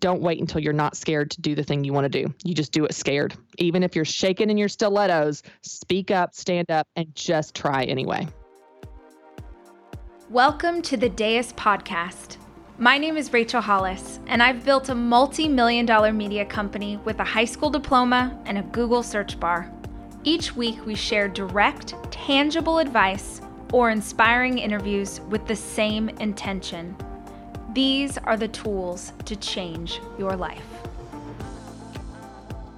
don't wait until you're not scared to do the thing you want to do. You just do it scared. Even if you're shaking in your stilettos, speak up, stand up, and just try anyway. Welcome to the Deus Podcast. My name is Rachel Hollis, and I've built a multi million dollar media company with a high school diploma and a Google search bar. Each week, we share direct, tangible advice or inspiring interviews with the same intention these are the tools to change your life.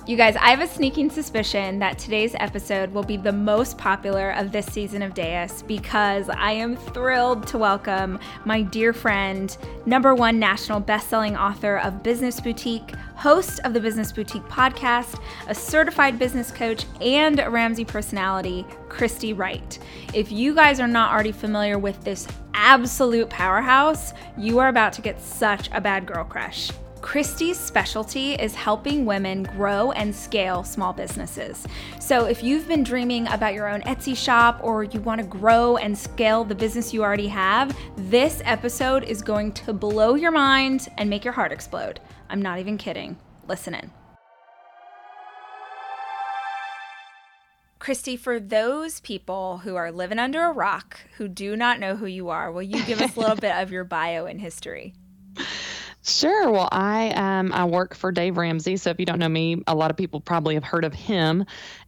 You guys, I have a sneaking suspicion that today's episode will be the most popular of this season of Deus because I am thrilled to welcome my dear friend, number one national best-selling author of Business Boutique, host of the Business Boutique podcast, a certified business coach, and a Ramsey personality, Christy Wright. If you guys are not already familiar with this absolute powerhouse, you are about to get such a bad girl crush. Christy's specialty is helping women grow and scale small businesses. So, if you've been dreaming about your own Etsy shop or you want to grow and scale the business you already have, this episode is going to blow your mind and make your heart explode. I'm not even kidding. Listen in. Christy, for those people who are living under a rock who do not know who you are, will you give us a little bit of your bio and history? Sure. Well, I um, I work for Dave Ramsey. So if you don't know me, a lot of people probably have heard of him.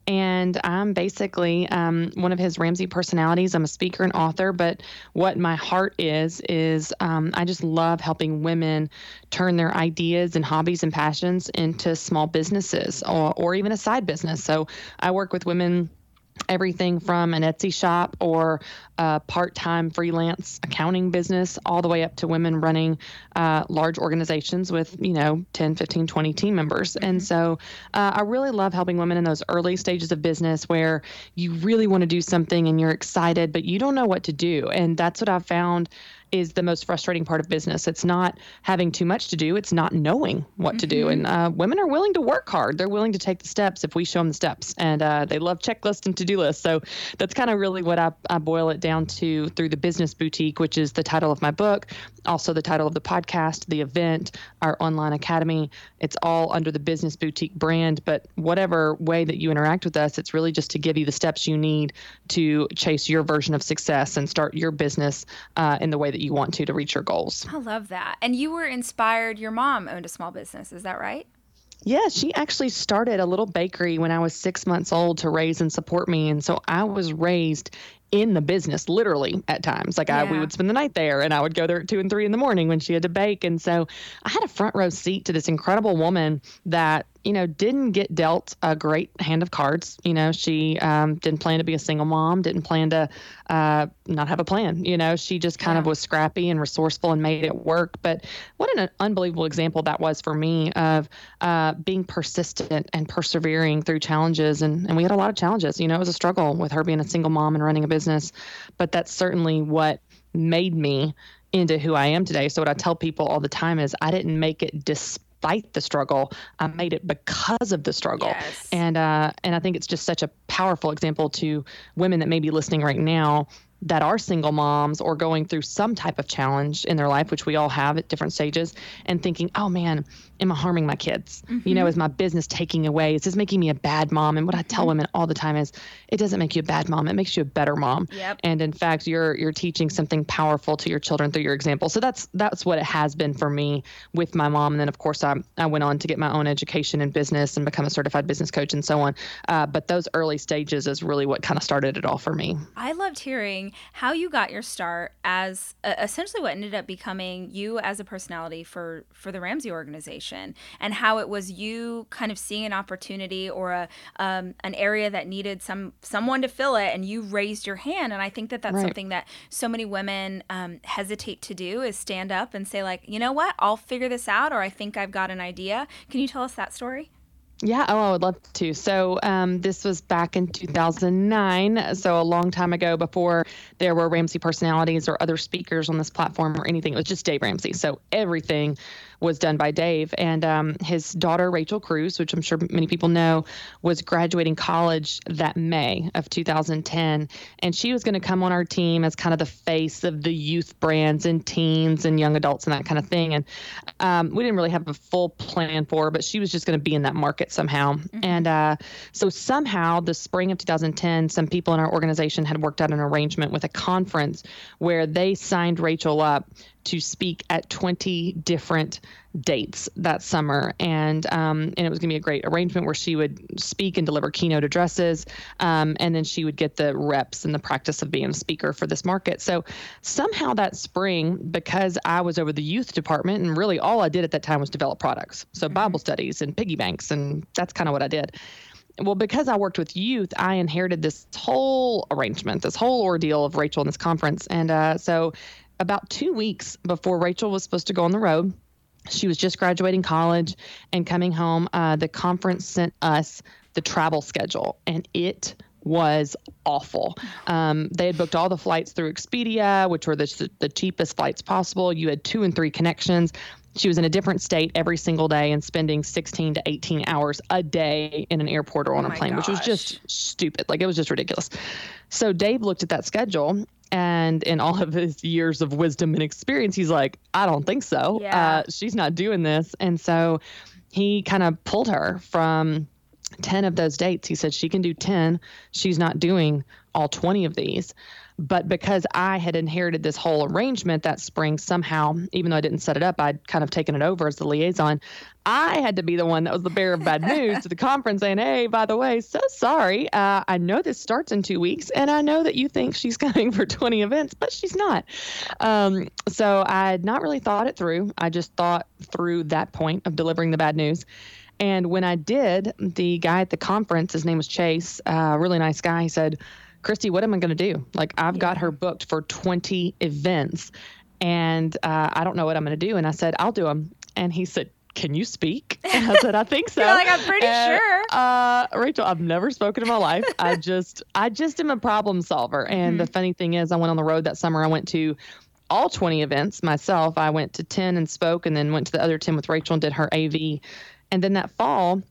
And I'm basically um, one of his Ramsey personalities. I'm a speaker and author. But what my heart is is um, I just love helping women turn their ideas and hobbies and passions into small businesses or, or even a side business. So I work with women everything from an Etsy shop or a part time freelance accounting business, all the way up to women running uh, large organizations with, you know, 10, 15, 20 team members. And mm-hmm. so uh, I really love helping women in those early stages of business where you really want to do something and you're excited, but you don't know what to do. And that's what I've found is the most frustrating part of business. It's not having too much to do, it's not knowing what mm-hmm. to do. And mm-hmm. uh, women are willing to work hard. They're willing to take the steps if we show them the steps. And uh, they love checklists and to do lists. So that's kind of really what I, I boil it down to through the Business Boutique, which is the title of my book, also the title of the podcast, the event, our online academy. It's all under the Business Boutique brand. But whatever way that you interact with us, it's really just to give you the steps you need to chase your version of success and start your business uh, in the way that that you want to to reach your goals. I love that. And you were inspired, your mom owned a small business, is that right? Yeah, she actually started a little bakery when I was six months old to raise and support me. And so I was raised in the business literally at times. Like yeah. I, we would spend the night there and I would go there at two and three in the morning when she had to bake. And so I had a front row seat to this incredible woman that you know, didn't get dealt a great hand of cards. You know, she um, didn't plan to be a single mom, didn't plan to uh, not have a plan. You know, she just kind yeah. of was scrappy and resourceful and made it work. But what an unbelievable example that was for me of uh, being persistent and persevering through challenges. And, and we had a lot of challenges. You know, it was a struggle with her being a single mom and running a business. But that's certainly what made me into who I am today. So what I tell people all the time is I didn't make it despite fight the struggle. I made it because of the struggle. Yes. And uh, and I think it's just such a powerful example to women that may be listening right now that are single moms or going through some type of challenge in their life, which we all have at different stages, and thinking, oh man, am I harming my kids? Mm-hmm. You know, mm-hmm. is my business taking away? Is this making me a bad mom? And what I tell mm-hmm. women all the time is, it doesn't make you a bad mom. It makes you a better mom. Yep. And in fact, you're you're teaching something powerful to your children through your example. So that's that's what it has been for me with my mom. And then of course I I went on to get my own education in business and become a certified business coach and so on. Uh, but those early stages is really what kind of started it all for me. I loved hearing how you got your start as uh, essentially what ended up becoming you as a personality for for the Ramsey organization and how it was you kind of seeing an opportunity or a um, an area that needed some someone to fill it and you raised your hand and i think that that's right. something that so many women um, hesitate to do is stand up and say like you know what i'll figure this out or i think i've got an idea can you tell us that story yeah, oh, I would love to. So, um, this was back in 2009, so a long time ago before there were Ramsey personalities or other speakers on this platform or anything. It was just Dave Ramsey. So, everything was done by Dave. And um, his daughter, Rachel Cruz, which I'm sure many people know, was graduating college that May of 2010. And she was going to come on our team as kind of the face of the youth brands and teens and young adults and that kind of thing. And um, we didn't really have a full plan for her, but she was just going to be in that market somehow. Mm-hmm. And uh, so somehow, the spring of 2010, some people in our organization had worked out an arrangement with a conference where they signed Rachel up to speak at 20 different dates that summer, and um, and it was going to be a great arrangement where she would speak and deliver keynote addresses, um, and then she would get the reps and the practice of being a speaker for this market. So somehow that spring, because I was over the youth department, and really all I did at that time was develop products, so mm-hmm. Bible studies and piggy banks, and that's kind of what I did well, because I worked with youth, I inherited this whole arrangement, this whole ordeal of Rachel and this conference. And uh, so about two weeks before Rachel was supposed to go on the road. She was just graduating college and coming home. Uh, the conference sent us the travel schedule, and it was awful. Um, they had booked all the flights through Expedia, which were the, the cheapest flights possible. You had two and three connections. She was in a different state every single day and spending 16 to 18 hours a day in an airport or on oh a plane, gosh. which was just stupid. Like it was just ridiculous. So Dave looked at that schedule and in all of his years of wisdom and experience, he's like, I don't think so. Yeah. Uh, she's not doing this. And so he kind of pulled her from 10 of those dates. He said, She can do 10. She's not doing all 20 of these. But because I had inherited this whole arrangement that spring, somehow, even though I didn't set it up, I'd kind of taken it over as the liaison. I had to be the one that was the bearer of bad news to the conference saying, Hey, by the way, so sorry. Uh, I know this starts in two weeks, and I know that you think she's coming for 20 events, but she's not. Um, so I had not really thought it through. I just thought through that point of delivering the bad news. And when I did, the guy at the conference, his name was Chase, a uh, really nice guy, he said, Christy, what am I going to do? Like, I've yeah. got her booked for 20 events and uh, I don't know what I'm going to do. And I said, I'll do them. And he said, can you speak? And I said, I think so. You're like, I'm pretty and, sure. Uh, Rachel, I've never spoken in my life. I just, I just am a problem solver. And mm-hmm. the funny thing is, I went on the road that summer. I went to all 20 events myself. I went to 10 and spoke, and then went to the other 10 with Rachel and did her AV. And then that fall,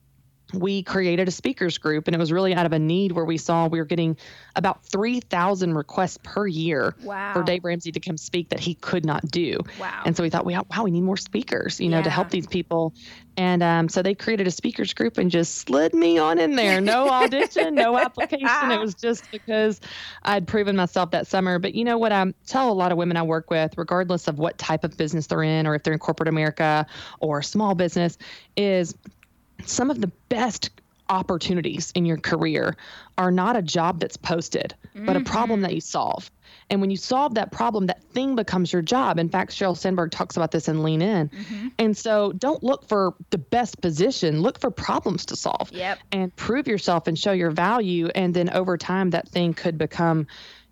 we created a speakers group and it was really out of a need where we saw we were getting about 3000 requests per year wow. for dave ramsey to come speak that he could not do wow. and so we thought wow we need more speakers you know yeah. to help these people and um, so they created a speakers group and just slid me on in there no audition no application it was just because i'd proven myself that summer but you know what i tell a lot of women i work with regardless of what type of business they're in or if they're in corporate america or small business is some of the best opportunities in your career are not a job that's posted, mm-hmm. but a problem that mm-hmm. you solve. And when you solve that problem, that thing becomes your job. In fact, Sheryl Sandberg talks about this in Lean In. Mm-hmm. And so don't look for the best position, look for problems to solve yep. and prove yourself and show your value. And then over time, that thing could become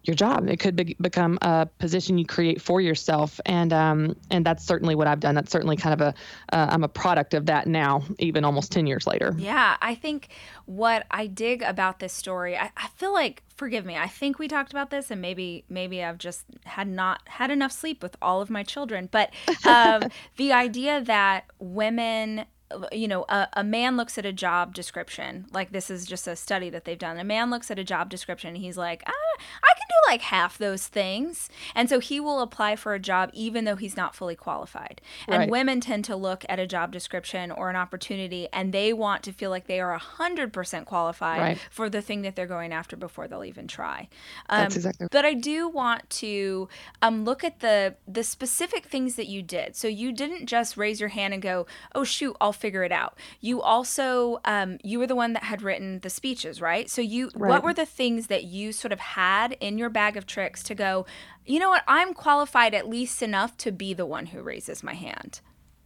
your job. It could be, become a position you create for yourself, and um, and that's certainly what I've done. That's certainly kind of a uh, I'm a product of that now, even almost ten years later. Yeah, I think what I dig about this story, I, I feel like, forgive me, I think we talked about this, and maybe maybe I've just had not had enough sleep with all of my children, but um, the idea that women you know, a, a, man looks at a job description, like this is just a study that they've done. A man looks at a job description and he's like, ah, I can do like half those things. And so he will apply for a job even though he's not fully qualified. And women tend to look at a job description or an opportunity and they want to feel like they are 100% qualified right. for the thing that they're going after before they'll even try. Um, That's exactly But I do want to um, look at the, the specific things that you did. So you didn't just raise your hand and go, oh, shoot, I'll figure it out. You also um, you were the one that had written the speeches, right? So you right. what were the things that you sort of had in your bag of tricks to go, you know what, I'm qualified at least enough to be the one who raises my hand.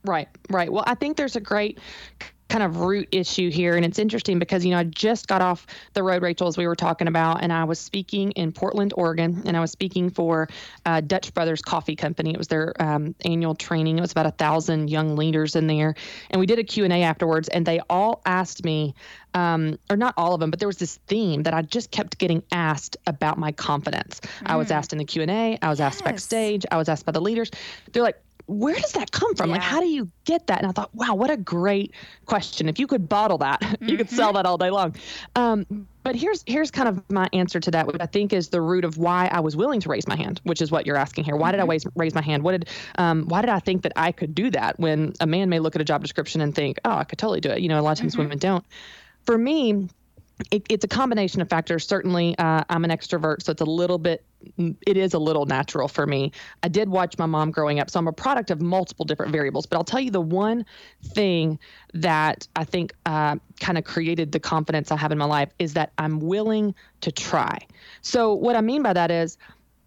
Right, right. Well, I think there's a great kind of root issue here. And it's interesting because, you know, I just got off the road, Rachel, as we were talking about, and I was speaking in Portland, Oregon, and I was speaking for uh, Dutch Brothers Coffee Company. It was their um, annual training. It was about a thousand young leaders in there. And we did a Q&A afterwards, and they all asked me, um, or not all of them, but there was this theme that I just kept getting asked about my confidence. Mm. I was asked in the Q&A. I was yes. asked backstage. I was asked by the leaders. They're like, where does that come from? Yeah. Like, how do you get that? And I thought, wow, what a great question. If you could bottle that, mm-hmm. you could sell mm-hmm. that all day long. Um, but here's here's kind of my answer to that, which I think is the root of why I was willing to raise my hand, which is what you're asking here. Why mm-hmm. did I mm-hmm. raise raise my hand? What did um, why did I think that I could do that when a man may look at a job description and think, oh, I could totally do it. You know, a lot of times mm-hmm. women don't. For me, it, it's a combination of factors. Certainly, uh, I'm an extrovert, so it's a little bit, it is a little natural for me. I did watch my mom growing up, so I'm a product of multiple different variables. But I'll tell you the one thing that I think uh, kind of created the confidence I have in my life is that I'm willing to try. So, what I mean by that is,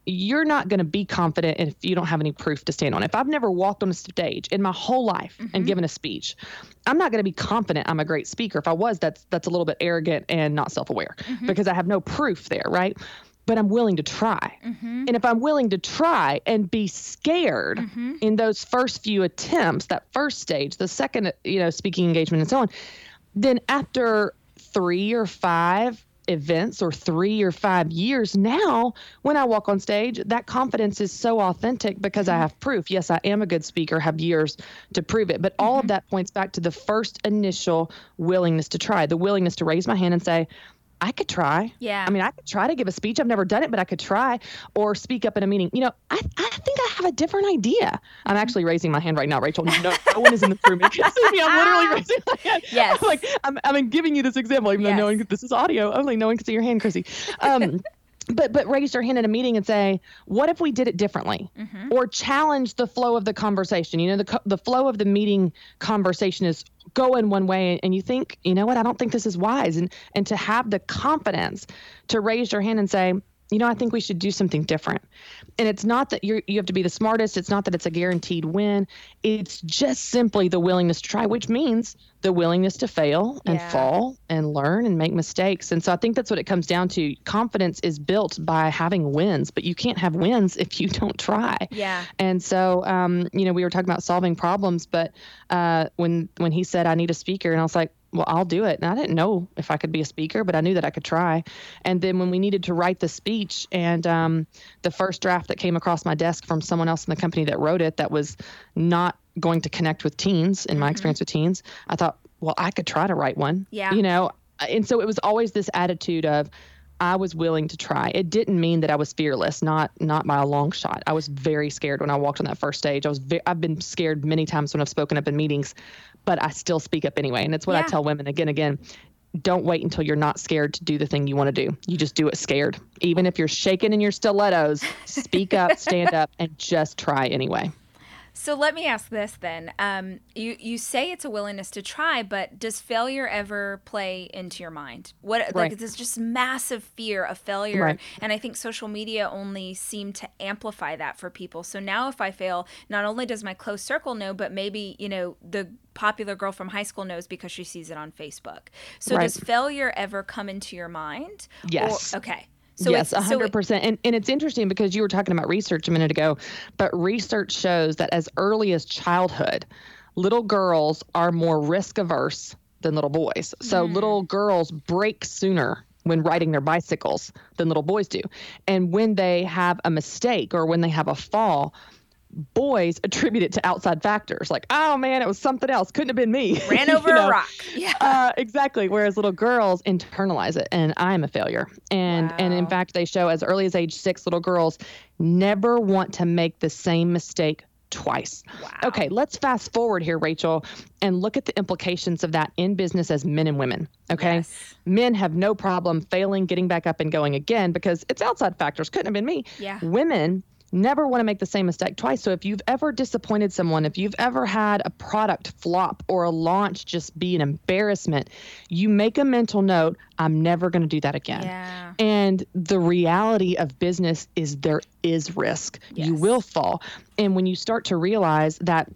you're not going to be confident if you don't have any proof to stand on. If I've never walked on a stage in my whole life mm-hmm. and given a speech, I'm not going to be confident I'm a great speaker. If I was, that's that's a little bit arrogant and not self-aware mm-hmm. because I have no proof there, right? But I'm willing to try. Mm-hmm. And if I'm willing to try and be scared mm-hmm. in those first few attempts, that first stage, the second, you know, speaking engagement and so on, then after 3 or 5 events or three or five years now when i walk on stage that confidence is so authentic because i mm-hmm. have proof yes i am a good speaker have years to prove it but all mm-hmm. of that points back to the first initial willingness to try the willingness to raise my hand and say I could try. Yeah. I mean, I could try to give a speech. I've never done it, but I could try or speak up in a meeting. You know, I, I think I have a different idea. I'm actually raising my hand right now, Rachel. No, no one is in the room. You can see me. I'm literally raising my hand. Yes. I'm like, I'm, I'm giving you this example, even yes. though no one, this is audio only. No one can see your hand, Chrissy. Um, but but raise your hand in a meeting and say what if we did it differently? Mm-hmm. or challenge the flow of the conversation. You know the the flow of the meeting conversation is going one way and you think you know what? I don't think this is wise. And and to have the confidence to raise your hand and say you know, I think we should do something different. And it's not that you you have to be the smartest. It's not that it's a guaranteed win. It's just simply the willingness to try, which means the willingness to fail and yeah. fall and learn and make mistakes. And so I think that's what it comes down to. Confidence is built by having wins, but you can't have wins if you don't try. Yeah. And so, um, you know, we were talking about solving problems, but uh, when when he said I need a speaker, and I was like, well, I'll do it. And I didn't know if I could be a speaker, but I knew that I could try. And then when we needed to write the speech, and um, the first draft that came across my desk from someone else in the company that wrote it that was not going to connect with teens, in my mm-hmm. experience with teens, I thought, well, I could try to write one. Yeah. You know, and so it was always this attitude of, I was willing to try. It didn't mean that I was fearless, not not by a long shot. I was very scared when I walked on that first stage. I was ve- I've been scared many times when I've spoken up in meetings, but I still speak up anyway. And it's what yeah. I tell women again again. Don't wait until you're not scared to do the thing you want to do. You just do it scared. Even if you're shaking in your stilettos, speak up, stand up, and just try anyway. So let me ask this then. Um, you you say it's a willingness to try, but does failure ever play into your mind? What right. like there's just massive fear of failure, right. and I think social media only seem to amplify that for people. So now if I fail, not only does my close circle know, but maybe you know the popular girl from high school knows because she sees it on Facebook. So right. does failure ever come into your mind? Yes. Or, okay. So yes, hundred percent. And and it's interesting because you were talking about research a minute ago, but research shows that as early as childhood, little girls are more risk averse than little boys. So mm. little girls break sooner when riding their bicycles than little boys do. And when they have a mistake or when they have a fall, boys attribute it to outside factors like oh man it was something else couldn't have been me ran over you know? a rock yeah uh, exactly whereas little girls internalize it and i'm a failure and wow. and in fact they show as early as age six little girls never want to make the same mistake twice. Wow. Okay, let's fast forward here, Rachel, and look at the implications of that in business as men and women. Okay. Yes. Men have no problem failing, getting back up and going again because it's outside factors. Couldn't have been me. Yeah. Women never want to make the same mistake twice. So if you've ever disappointed someone, if you've ever had a product flop or a launch just be an embarrassment, you make a mental note, I'm never going to do that again. Yeah. And the reality of business is there is risk. Yes. You will fall. And when you start to realize that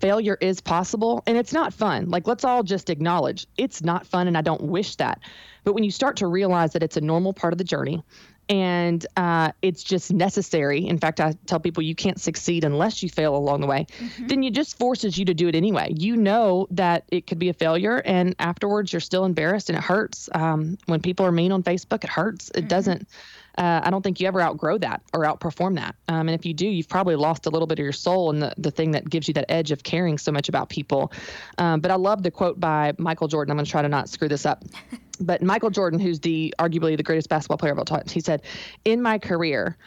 failure is possible and it's not fun. Like let's all just acknowledge it's not fun and I don't wish that. But when you start to realize that it's a normal part of the journey and uh, it's just necessary. In fact, I tell people you can't succeed unless you fail along the way. Mm-hmm. Then it just forces you to do it anyway. You know that it could be a failure, and afterwards you're still embarrassed and it hurts. Um, when people are mean on Facebook, it hurts. It mm-hmm. doesn't. Uh, I don't think you ever outgrow that or outperform that. Um, and if you do, you've probably lost a little bit of your soul and the, the thing that gives you that edge of caring so much about people. Um, but I love the quote by Michael Jordan. I'm going to try to not screw this up. But Michael Jordan, who's the arguably the greatest basketball player of all time, he said, "In my career,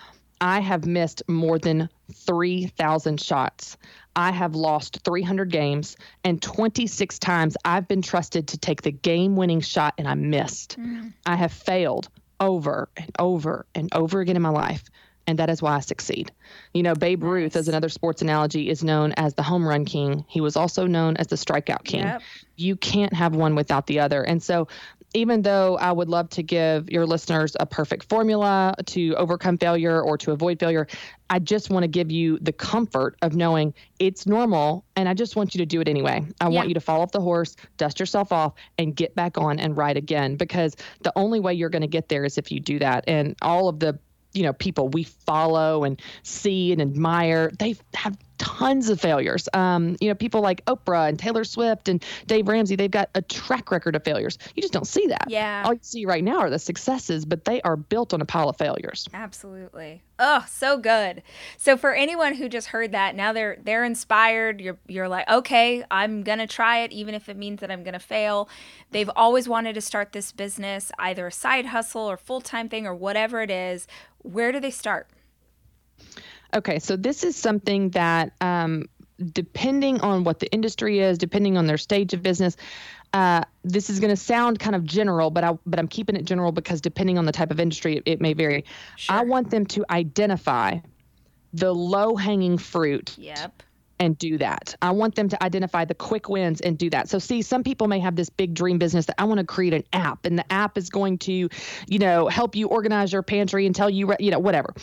I have missed more than 3,000 shots. I have lost 300 games, and 26 times I've been trusted to take the game winning shot and I missed. Mm. I have failed over and over and over again in my life. And that is why I succeed. You know, Babe nice. Ruth, as another sports analogy, is known as the home run king. He was also known as the strikeout king. Yep. You can't have one without the other. And so even though I would love to give your listeners a perfect formula to overcome failure or to avoid failure, I just want to give you the comfort of knowing it's normal and I just want you to do it anyway. I yeah. want you to fall off the horse, dust yourself off, and get back on and ride again because the only way you're going to get there is if you do that. And all of the you know people we follow and see and admire they have tons of failures. Um, you know, people like Oprah and Taylor Swift and Dave Ramsey, they've got a track record of failures. You just don't see that. Yeah. All you see right now are the successes, but they are built on a pile of failures. Absolutely. Oh, so good. So for anyone who just heard that, now they're they're inspired. You're you're like, okay, I'm gonna try it, even if it means that I'm gonna fail. They've always wanted to start this business, either a side hustle or full time thing or whatever it is. Where do they start? Okay, so this is something that, um, depending on what the industry is, depending on their stage of business, uh, this is going to sound kind of general, but I but I'm keeping it general because depending on the type of industry, it, it may vary. Sure. I want them to identify the low hanging fruit. Yep. And do that. I want them to identify the quick wins and do that. So, see, some people may have this big dream business that I want to create an app, and the app is going to, you know, help you organize your pantry and tell you, you know, whatever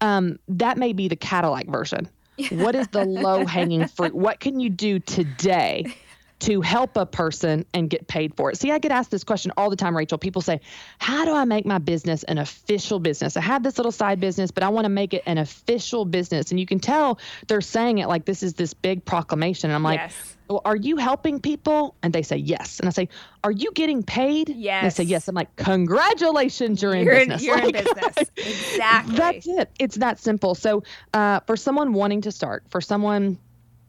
um, that may be the Cadillac version. what is the low hanging fruit? What can you do today to help a person and get paid for it? See, I get asked this question all the time, Rachel. People say, How do I make my business an official business? I have this little side business, but I want to make it an official business. And you can tell they're saying it like this is this big proclamation. And I'm like, yes well, are you helping people? And they say yes. And I say, are you getting paid? Yes. And they say yes. I'm like, congratulations, you're in you're business. In, you're like, in business. exactly. That's it. It's that simple. So uh, for someone wanting to start, for someone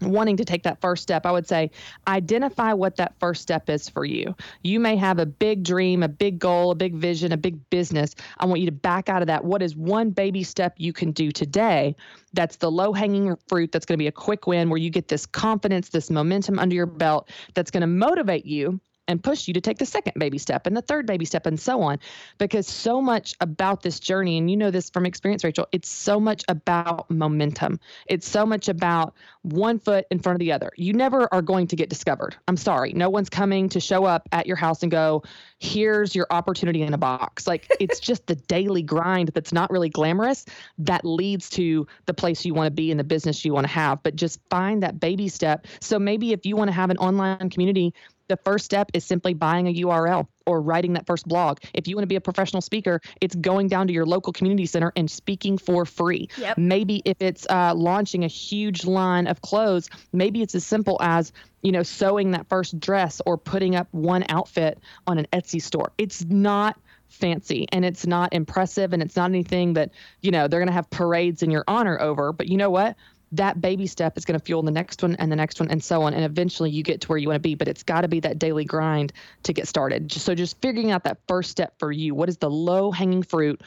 wanting to take that first step, I would say identify what that first step is for you. You may have a big dream, a big goal, a big vision, a big business. I want you to back out of that. What is one baby step you can do today that's the low hanging fruit that's going to be a quick win where you get this confidence, this momentum under your belt that's going to motivate you and push you to take the second baby step and the third baby step and so on. Because so much about this journey, and you know this from experience, Rachel, it's so much about momentum. It's so much about one foot in front of the other. You never are going to get discovered. I'm sorry. No one's coming to show up at your house and go, here's your opportunity in a box. Like it's just the daily grind that's not really glamorous that leads to the place you want to be in the business you want to have. But just find that baby step. So maybe if you want to have an online community the first step is simply buying a URL or writing that first blog. If you want to be a professional speaker, it's going down to your local community center and speaking for free. Yep. Maybe if it's uh, launching a huge line of clothes, maybe it's as simple as you know sewing that first dress or putting up one outfit on an Etsy store. It's not fancy and it's not impressive and it's not anything that you know they're going to have parades in your honor over. But you know what? That baby step is going to fuel the next one and the next one and so on and eventually you get to where you want to be but it's got to be that daily grind to get started. So just figuring out that first step for you what is the low hanging fruit?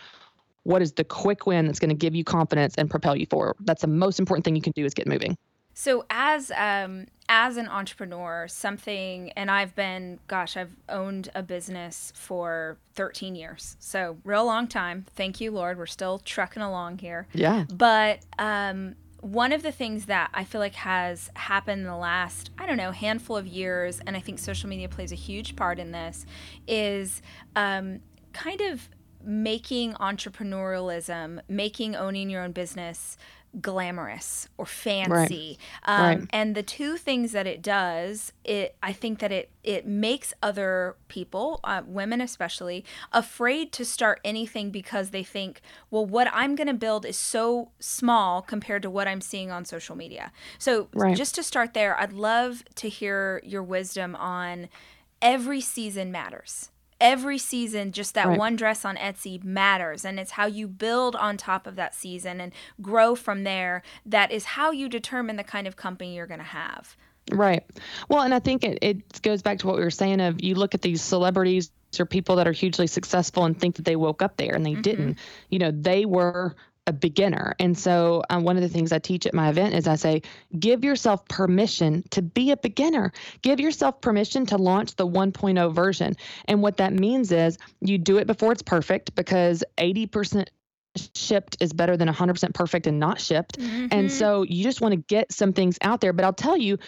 What is the quick win that's going to give you confidence and propel you forward? That's the most important thing you can do is get moving. So as um as an entrepreneur something and i've been gosh i've owned a business for 13 years. So real long time. Thank you lord. We're still trucking along here. Yeah. But um one of the things that I feel like has happened in the last, I don't know, handful of years, and I think social media plays a huge part in this, is um, kind of making entrepreneurialism, making owning your own business glamorous or fancy. Right. Um, right. And the two things that it does, it I think that it it makes other people, uh, women especially, afraid to start anything because they think, well, what I'm going to build is so small compared to what I'm seeing on social media. So right. just to start there, I'd love to hear your wisdom on every season matters every season just that right. one dress on Etsy matters and it's how you build on top of that season and grow from there that is how you determine the kind of company you're going to have. Right. Well, and I think it, it goes back to what we were saying of you look at these celebrities or people that are hugely successful and think that they woke up there and they mm-hmm. didn't. You know, they were a beginner. And so, um, one of the things I teach at my event is I say, give yourself permission to be a beginner. Give yourself permission to launch the 1.0 version. And what that means is you do it before it's perfect because 80% shipped is better than 100% perfect and not shipped. Mm-hmm. And so, you just want to get some things out there. But I'll tell you,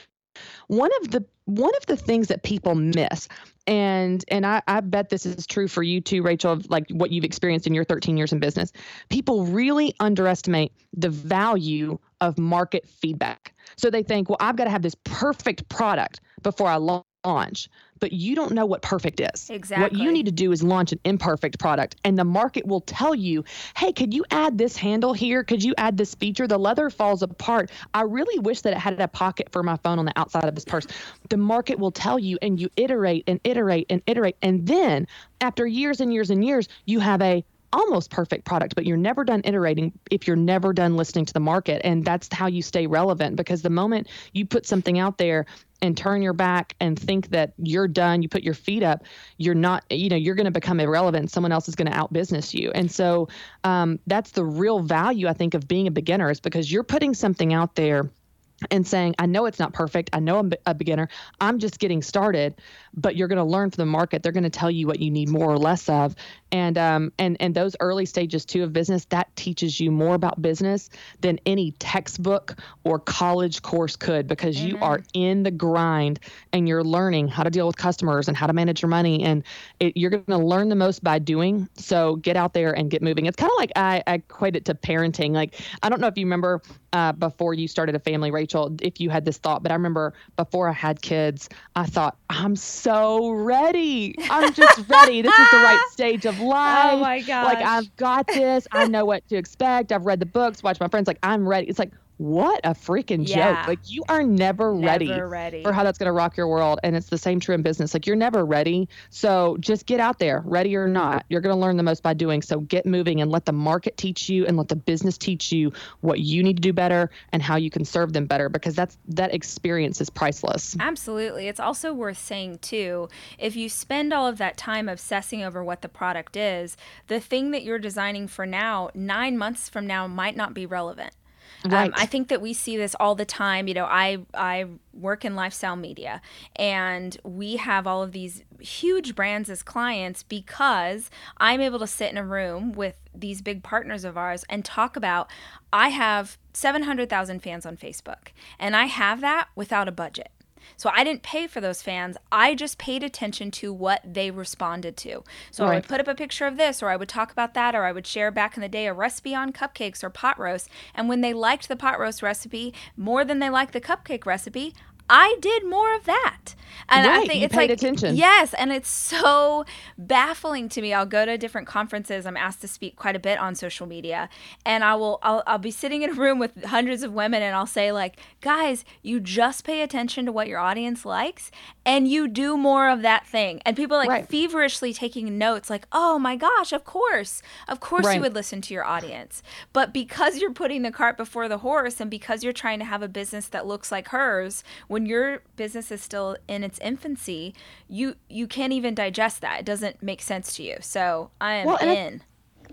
one of the one of the things that people miss and and I, I bet this is true for you too rachel like what you've experienced in your 13 years in business people really underestimate the value of market feedback. So they think well i've got to have this perfect product before i launch but you don't know what perfect is. Exactly. What you need to do is launch an imperfect product, and the market will tell you, hey, could you add this handle here? Could you add this feature? The leather falls apart. I really wish that it had a pocket for my phone on the outside of this purse. The market will tell you, and you iterate and iterate and iterate. And then after years and years and years, you have a almost perfect product, but you're never done iterating if you're never done listening to the market. And that's how you stay relevant because the moment you put something out there and turn your back and think that you're done, you put your feet up, you're not, you know, you're going to become irrelevant. Someone else is going to outbusiness you. And so um, that's the real value, I think, of being a beginner is because you're putting something out there and saying, I know it's not perfect. I know I'm a beginner. I'm just getting started, but you're going to learn from the market. They're going to tell you what you need more or less of. And, um, and, and those early stages too of business, that teaches you more about business than any textbook or college course could because mm-hmm. you are in the grind and you're learning how to deal with customers and how to manage your money. And it, you're going to learn the most by doing. So get out there and get moving. It's kind of like I, I equate it to parenting. Like, I don't know if you remember uh, before you started a family, Rachel, if you had this thought, but I remember before I had kids, I thought, I'm so ready. I'm just ready. This is the right stage of life. Oh my God. Like, I've got this. I know what to expect. I've read the books, watched my friends. Like, I'm ready. It's like, what a freaking yeah. joke. Like you are never, never ready, ready, for how that's going to rock your world. And it's the same true in business. Like you're never ready. So just get out there, ready or not. You're going to learn the most by doing. So get moving and let the market teach you and let the business teach you what you need to do better and how you can serve them better because that's that experience is priceless. Absolutely. It's also worth saying too, if you spend all of that time obsessing over what the product is, the thing that you're designing for now, 9 months from now might not be relevant. Um, right. Um, I think that we see this all the time. You know, I I work in lifestyle media, and we have all of these huge brands as clients because I'm able to sit in a room with these big partners of ours and talk about. I have 700,000 fans on Facebook, and I have that without a budget. So I didn't pay for those fans. I just paid attention to what they responded to. So right. I would put up a picture of this, or I would talk about that, or I would share back in the day a recipe on cupcakes or pot roast. And when they liked the pot roast recipe more than they liked the cupcake recipe, I did more of that. And right, I think it's like attention. Yes, and it's so baffling to me. I'll go to different conferences. I'm asked to speak quite a bit on social media, and I will I'll, I'll be sitting in a room with hundreds of women and I'll say like, "Guys, you just pay attention to what your audience likes and you do more of that thing." And people like right. feverishly taking notes like, "Oh my gosh, of course. Of course right. you would listen to your audience." But because you're putting the cart before the horse and because you're trying to have a business that looks like hers, when your business is still in its infancy, you you can't even digest that. It doesn't make sense to you. So I am well, in.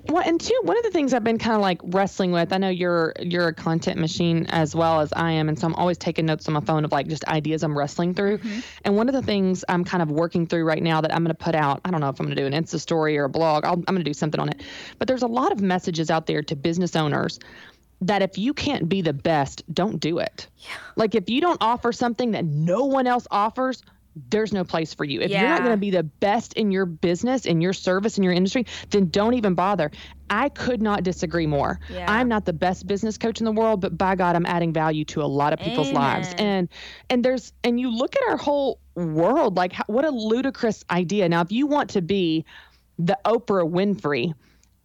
I, well, and two, one of the things I've been kind of like wrestling with. I know you're you're a content machine as well as I am, and so I'm always taking notes on my phone of like just ideas I'm wrestling through. Mm-hmm. And one of the things I'm kind of working through right now that I'm going to put out. I don't know if I'm going to do an Insta story or a blog. i am going to do something on it. But there's a lot of messages out there to business owners that if you can't be the best, don't do it. Yeah. Like if you don't offer something that no one else offers, there's no place for you. If yeah. you're not going to be the best in your business, in your service, in your industry, then don't even bother. I could not disagree more. Yeah. I'm not the best business coach in the world, but by God, I'm adding value to a lot of people's Amen. lives. And and there's and you look at our whole world, like how, what a ludicrous idea. Now, if you want to be the Oprah Winfrey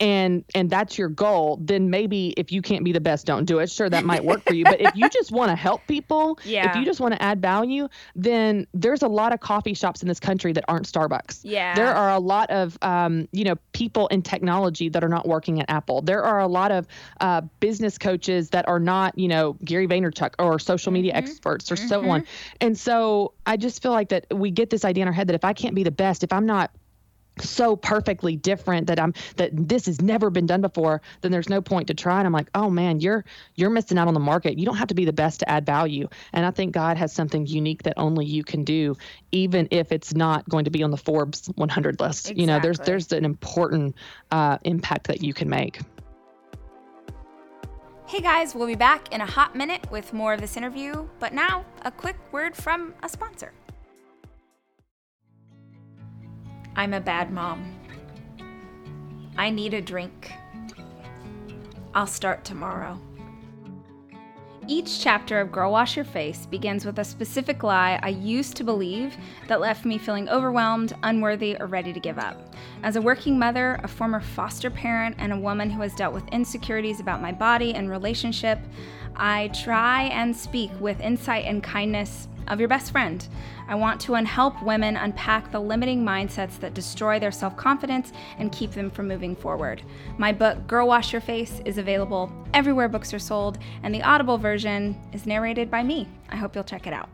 and and that's your goal then maybe if you can't be the best don't do it sure that might work for you but if you just want to help people yeah. if you just want to add value then there's a lot of coffee shops in this country that aren't starbucks yeah there are a lot of um, you know people in technology that are not working at apple there are a lot of uh, business coaches that are not you know gary vaynerchuk or social media mm-hmm. experts or mm-hmm. so on and so i just feel like that we get this idea in our head that if i can't be the best if i'm not so perfectly different that I'm that this has never been done before, then there's no point to try. And I'm like, oh man, you're you're missing out on the market. You don't have to be the best to add value. And I think God has something unique that only you can do, even if it's not going to be on the Forbes 100 list. Exactly. You know, there's there's an important uh, impact that you can make. Hey guys, we'll be back in a hot minute with more of this interview, but now a quick word from a sponsor. I'm a bad mom. I need a drink. I'll start tomorrow. Each chapter of Girl Wash Your Face begins with a specific lie I used to believe that left me feeling overwhelmed, unworthy, or ready to give up. As a working mother, a former foster parent, and a woman who has dealt with insecurities about my body and relationship, I try and speak with insight and kindness of your best friend. I want to help women unpack the limiting mindsets that destroy their self confidence and keep them from moving forward. My book, Girl Wash Your Face, is available everywhere books are sold, and the Audible version is narrated by me. I hope you'll check it out.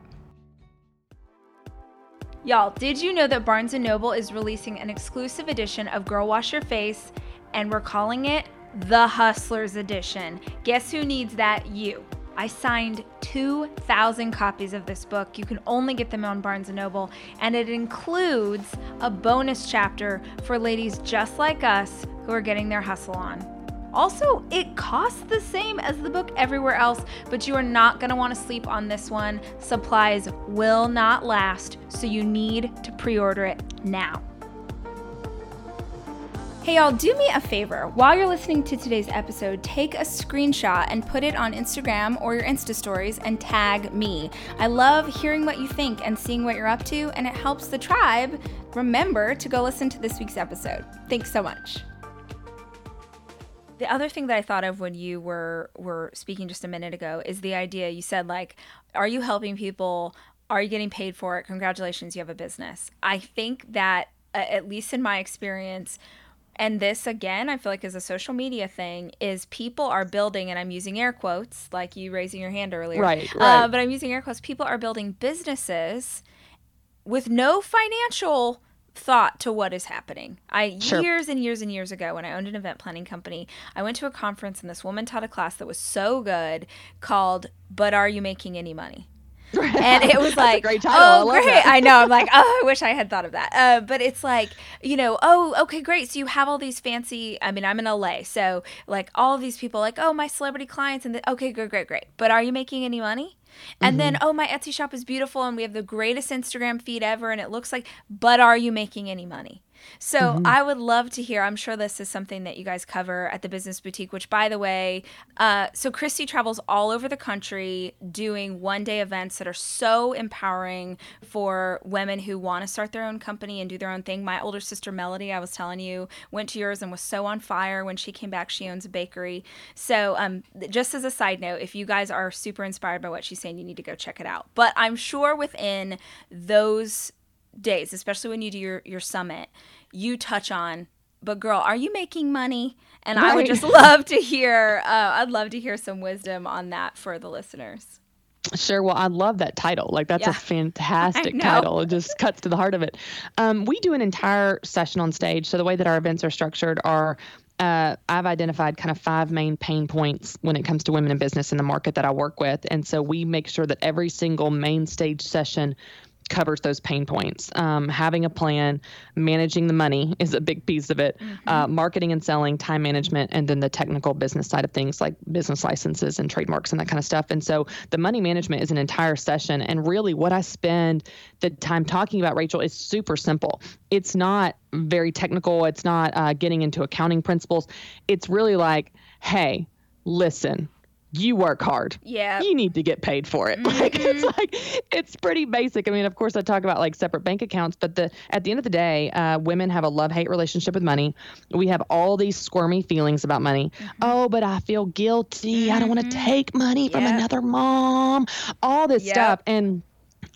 Y'all, did you know that Barnes & Noble is releasing an exclusive edition of Girl Wash Your Face and we're calling it the Hustlers Edition? Guess who needs that? You. I signed 2,000 copies of this book. You can only get them on Barnes & Noble, and it includes a bonus chapter for ladies just like us who are getting their hustle on. Also, it costs the same as the book everywhere else, but you are not going to want to sleep on this one. Supplies will not last, so you need to pre order it now. Hey, y'all, do me a favor. While you're listening to today's episode, take a screenshot and put it on Instagram or your Insta stories and tag me. I love hearing what you think and seeing what you're up to, and it helps the tribe remember to go listen to this week's episode. Thanks so much. The other thing that I thought of when you were were speaking just a minute ago is the idea you said like are you helping people? Are you getting paid for it? Congratulations, you have a business. I think that uh, at least in my experience, and this again i feel like is a social media thing is people are building and i'm using air quotes like you raising your hand earlier right, uh, right. Uh, but i'm using air quotes people are building businesses with no financial thought to what is happening i sure. years and years and years ago when i owned an event planning company i went to a conference and this woman taught a class that was so good called but are you making any money and it was like, great oh, I great. I know. I'm like, oh, I wish I had thought of that. Uh, but it's like, you know, oh, okay, great. So you have all these fancy. I mean, I'm in LA, so like all of these people, like, oh, my celebrity clients, and the, okay, great, great, great. But are you making any money? And mm-hmm. then, oh, my Etsy shop is beautiful, and we have the greatest Instagram feed ever, and it looks like. But are you making any money? So mm-hmm. I would love to hear. I'm sure this is something that you guys cover at the Business Boutique, which, by the way, uh, so Christy travels all over the country doing one day events that are so empowering for women who want to start their own company and do their own thing. My older sister, Melody, I was telling you, went to yours and was so on fire when she came back. She owns a bakery. So, um, just as a side note, if you guys are super inspired by what she's saying, you need to go check it out. But I'm sure within those days, especially when you do your, your summit, you touch on, but girl, are you making money? And right. I would just love to hear, uh, I'd love to hear some wisdom on that for the listeners. Sure. Well, I love that title. Like, that's yeah. a fantastic title. It just cuts to the heart of it. Um, we do an entire session on stage. So, the way that our events are structured are uh, I've identified kind of five main pain points when it comes to women in business in the market that I work with. And so, we make sure that every single main stage session covers those pain points. Um, having a plan, managing the money is a big piece of it. Mm-hmm. Uh, marketing and selling, time management, and then the technical business side of things like business licenses and trademarks and that kind of stuff. And so the money management is an entire session. And really, what I spend the time talking about, Rachel, is super simple. It's not very technical. It's not uh, getting into accounting principles. It's really like, hey, listen you work hard. Yeah. You need to get paid for it. Mm-hmm. Like it's like it's pretty basic. I mean, of course I talk about like separate bank accounts, but the at the end of the day, uh, women have a love-hate relationship with money. We have all these squirmy feelings about money. Mm-hmm. Oh, but I feel guilty. Mm-hmm. I don't want to take money from another mom. All this yep. stuff and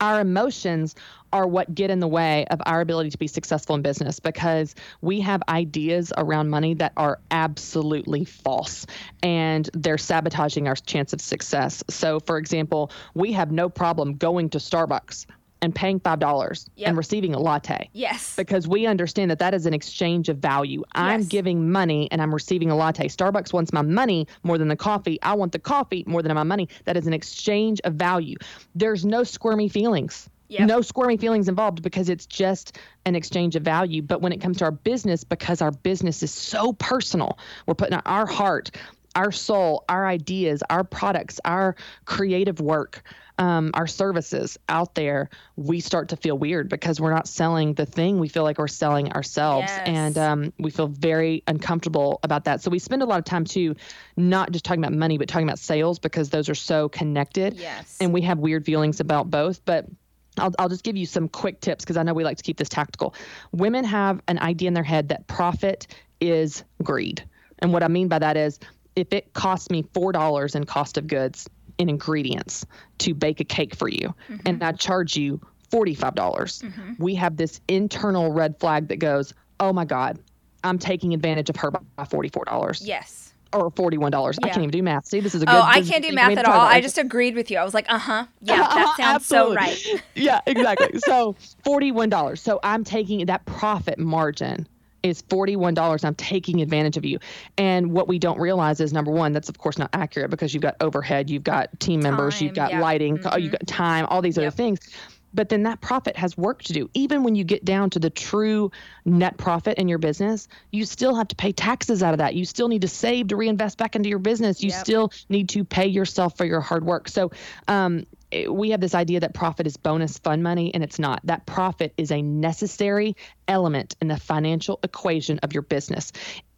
our emotions are what get in the way of our ability to be successful in business because we have ideas around money that are absolutely false and they're sabotaging our chance of success. So, for example, we have no problem going to Starbucks and paying five dollars yep. and receiving a latte. Yes. Because we understand that that is an exchange of value. I'm giving money and I'm receiving a latte. Starbucks wants my money more than the coffee. I want the coffee more than my money. That is an exchange of value. There's no squirmy feelings. Yep. No squirmy feelings involved because it's just an exchange of value. But when it comes to our business, because our business is so personal, we're putting our heart, our soul, our ideas, our products, our creative work, um, our services out there, we start to feel weird because we're not selling the thing. We feel like we're selling ourselves. Yes. And um, we feel very uncomfortable about that. So we spend a lot of time too, not just talking about money, but talking about sales because those are so connected. Yes. And we have weird feelings about both. But I'll, I'll just give you some quick tips because I know we like to keep this tactical. Women have an idea in their head that profit is greed. And what I mean by that is if it costs me $4 in cost of goods in ingredients to bake a cake for you, mm-hmm. and I charge you $45, dollars mm-hmm. we have this internal red flag that goes, oh my God, I'm taking advantage of her by $44. Yes or forty-one dollars. Yeah. I can't even do math. See, this is a good. Oh, I can't do math at all. I just agreed with you. I was like, uh huh, yeah, that sounds so right. yeah, exactly. so forty-one dollars. So I'm taking that profit margin is $41 i'm taking advantage of you and what we don't realize is number one that's of course not accurate because you've got overhead you've got team members time, you've got yeah. lighting mm-hmm. you've got time all these yep. other things but then that profit has work to do. Even when you get down to the true net profit in your business, you still have to pay taxes out of that. You still need to save to reinvest back into your business. You yep. still need to pay yourself for your hard work. So, um, we have this idea that profit is bonus fund money, and it's not. That profit is a necessary element in the financial equation of your business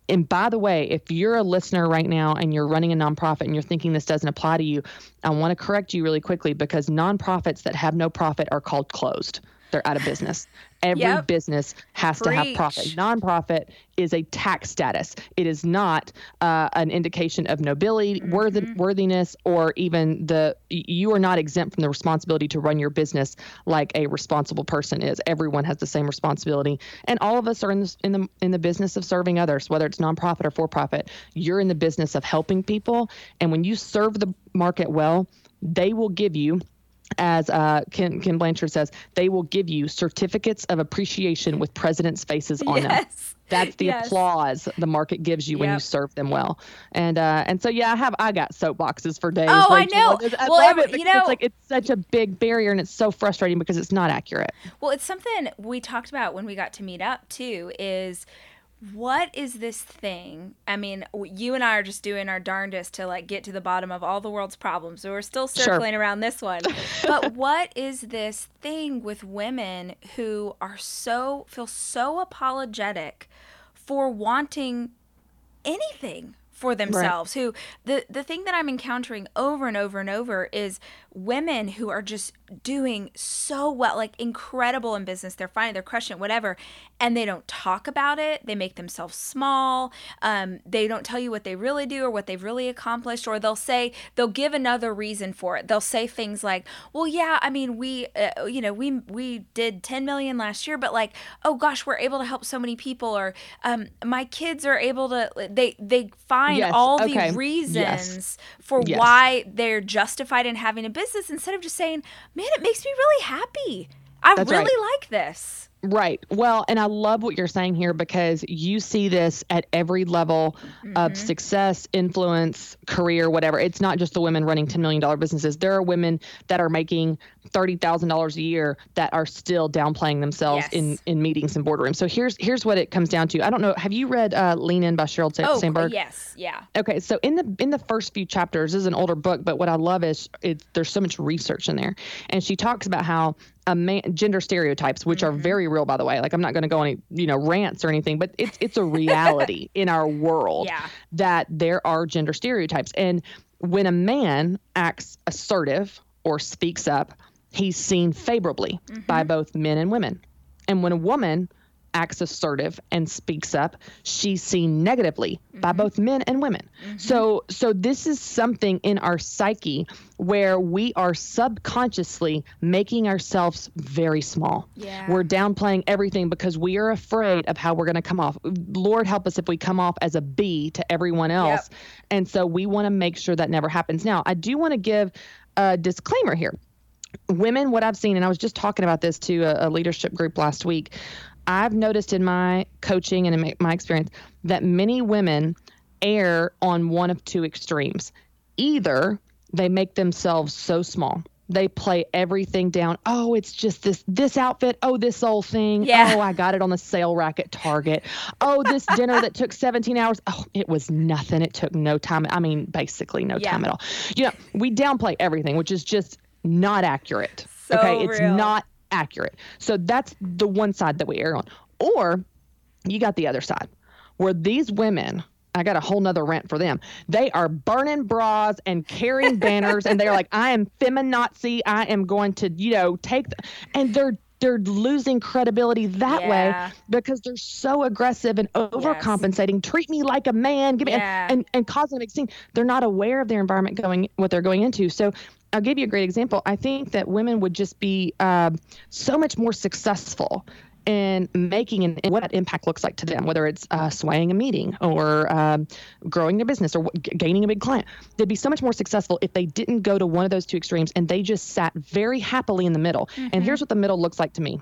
and by the way, if you're a listener right now and you're running a nonprofit and you're thinking this doesn't apply to you, I want to correct you really quickly because nonprofits that have no profit are called closed. They're out of business. Every yep. business has Preach. to have profit. Nonprofit is a tax status. It is not uh, an indication of nobility, mm-hmm. worthiness, or even the you are not exempt from the responsibility to run your business like a responsible person is. Everyone has the same responsibility, and all of us are in the in the in the business of serving others, whether it's nonprofit or for profit. You're in the business of helping people, and when you serve the market well, they will give you as uh, Ken, Ken Blanchard says, they will give you certificates of appreciation with presidents' faces on yes. them. That's the yes. applause the market gives you yep. when you serve them well. And uh, and so yeah, I have I got soapboxes for days. Oh, Rachel. I know. I well, love it you know, it's like it's such a big barrier and it's so frustrating because it's not accurate. Well, it's something we talked about when we got to meet up too. Is what is this thing? I mean, you and I are just doing our darndest to like get to the bottom of all the world's problems. So we're still circling sure. around this one. but what is this thing with women who are so feel so apologetic for wanting anything for themselves right. who the the thing that I'm encountering over and over and over is women who are just doing so well like incredible in business they're fine they're crushing it whatever and they don't talk about it they make themselves small um, they don't tell you what they really do or what they've really accomplished or they'll say they'll give another reason for it they'll say things like well yeah I mean we uh, you know we we did 10 million last year but like oh gosh we're able to help so many people or um, my kids are able to they they find yes. all okay. the reasons yes. for yes. why they're justified in having a business instead of just saying, man, it makes me really happy. I That's really right. like this. Right. Well, and I love what you're saying here because you see this at every level mm-hmm. of success, influence, career, whatever. It's not just the women running $10 million businesses. There are women that are making $30,000 a year that are still downplaying themselves yes. in, in meetings and boardrooms. So here's here's what it comes down to. I don't know. Have you read uh, Lean In by Sheryl oh, Sandberg? Yes. Yeah. Okay. So in the in the first few chapters, this is an older book, but what I love is it, there's so much research in there. And she talks about how a man, gender stereotypes, which mm-hmm. are very real, by the way. Like I'm not going to go any, you know, rants or anything, but it's it's a reality in our world yeah. that there are gender stereotypes, and when a man acts assertive or speaks up, he's seen favorably mm-hmm. by both men and women. And when a woman acts assertive and speaks up, she's seen negatively mm-hmm. by both men and women. Mm-hmm. So so this is something in our psyche where we are subconsciously making ourselves very small. Yeah. We're downplaying everything because we are afraid of how we're going to come off. Lord help us if we come off as a B to everyone else. Yep. And so we want to make sure that never happens. Now, I do want to give a disclaimer here women what i've seen and i was just talking about this to a, a, leadership group last week I've noticed in my coaching and in my experience that many women err on one of two extremes. Either they make themselves so small. They play everything down. Oh, it's just this this outfit. Oh, this old thing. Yeah. Oh, I got it on the sale rack at Target. Oh, this dinner that took 17 hours. Oh, it was nothing. It took no time. I mean, basically no yeah. time at all. You know, we downplay everything, which is just not accurate. So okay, real. it's not accurate. So that's the one side that we err on. Or you got the other side where these women I got a whole nother rant for them. They are burning bras and carrying banners, and they're like, "I am feminazi. I am going to, you know, take," the, and they're they're losing credibility that yeah. way because they're so aggressive and overcompensating. Yes. Treat me like a man, give me yeah. and, and and causing a big scene. They're not aware of their environment going what they're going into. So I'll give you a great example. I think that women would just be uh, so much more successful in making and what that impact looks like to them, whether it's uh, swaying a meeting or um, growing their business or g- gaining a big client. They'd be so much more successful if they didn't go to one of those two extremes and they just sat very happily in the middle. Mm-hmm. And here's what the middle looks like to me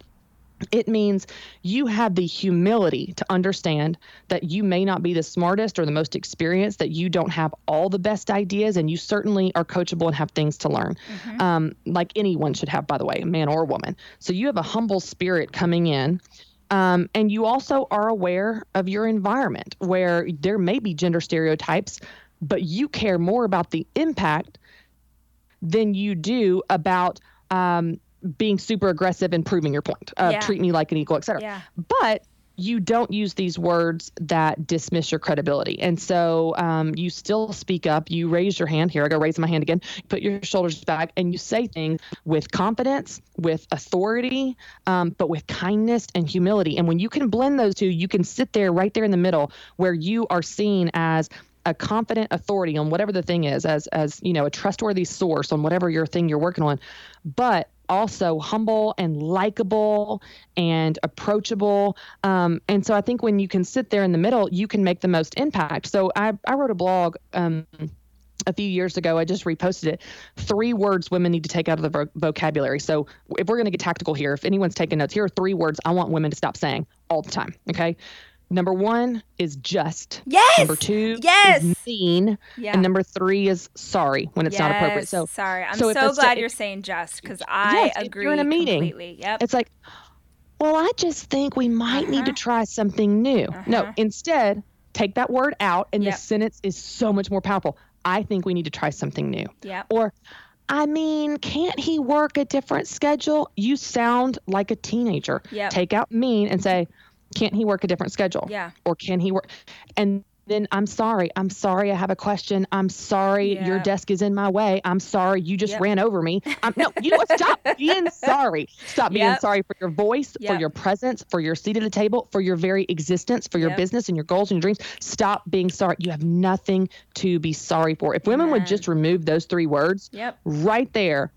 it means you have the humility to understand that you may not be the smartest or the most experienced, that you don't have all the best ideas, and you certainly are coachable and have things to learn, mm-hmm. um, like anyone should have, by the way, man or woman. So you have a humble spirit coming in. Um, and you also are aware of your environment where there may be gender stereotypes, but you care more about the impact than you do about um, being super aggressive and proving your point. Uh, yeah. Treat me like an equal, etc. Yeah. But you don't use these words that dismiss your credibility. And so um, you still speak up. You raise your hand. Here, I go raise my hand again. Put your shoulders back and you say things with confidence, with authority, um, but with kindness and humility. And when you can blend those two, you can sit there right there in the middle where you are seen as a confident authority on whatever the thing is as as you know a trustworthy source on whatever your thing you're working on but also humble and likable and approachable. Um, and so I think when you can sit there in the middle, you can make the most impact. So I, I wrote a blog. Um, a few years ago, I just reposted it. Three words women need to take out of the vo- vocabulary. So, if we're going to get tactical here, if anyone's taking notes, here are three words I want women to stop saying all the time. Okay. Number one is just. Yes. Number two yes. is mean. Yeah. And number three is sorry when it's yes. not appropriate. So sorry. I'm so, so glad you're saying just because I yes, agree. you're in a meeting. Completely. Yep. It's like, well, I just think we might uh-huh. need to uh-huh. try something new. Uh-huh. No, instead, take that word out, and yep. the sentence is so much more powerful. I think we need to try something new. Yeah. Or, I mean, can't he work a different schedule? You sound like a teenager. Yep. Take out mean and say, can't he work a different schedule? Yeah. Or can he work? And then I'm sorry. I'm sorry. I have a question. I'm sorry. Yeah. Your desk is in my way. I'm sorry. You just yep. ran over me. I'm, no, you know what? Stop being sorry. Stop being yep. sorry for your voice, yep. for your presence, for your seat at the table, for your very existence, for your business and your goals and your dreams. Stop being sorry. You have nothing to be sorry for. If women would just remove those three words yep. right there,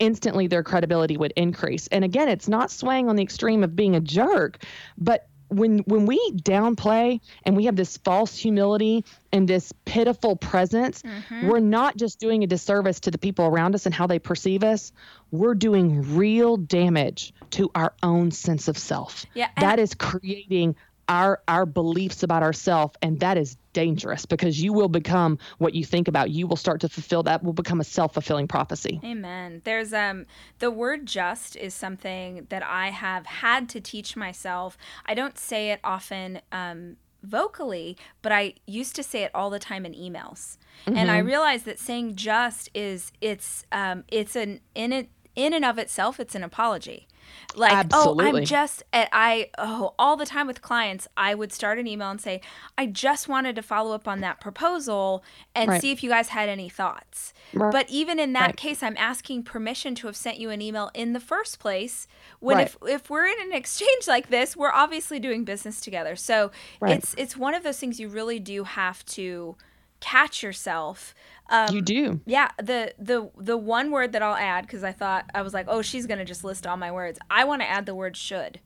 instantly their credibility would increase. And again, it's not swaying on the extreme of being a jerk, but when when we downplay and we have this false humility and this pitiful presence, mm-hmm. we're not just doing a disservice to the people around us and how they perceive us. We're doing real damage to our own sense of self. Yeah, that is creating our our beliefs about ourselves and that is dangerous because you will become what you think about you will start to fulfill that will become a self-fulfilling prophecy amen there's um the word just is something that i have had to teach myself i don't say it often um vocally, but I used to say it all the time in emails. Mm-hmm. And I mm-hmm. realized that saying just is it's um it's an in it in and of itself it's an apology. Like, Absolutely. oh, I'm just at I oh all the time with clients, I would start an email and say, I just wanted to follow up on that proposal and Right. see if you guys had any thoughts. Right. But even in that Right. case, I'm asking permission to have sent you an email in the first place. When if if we're in an exchange like this, we're obviously doing business together. So it's it's one of those things you really do have to catch yourself. Um, you do. yeah, the the the one word that I'll add because I thought I was like, oh, she's gonna just list all my words. I want to add the word should.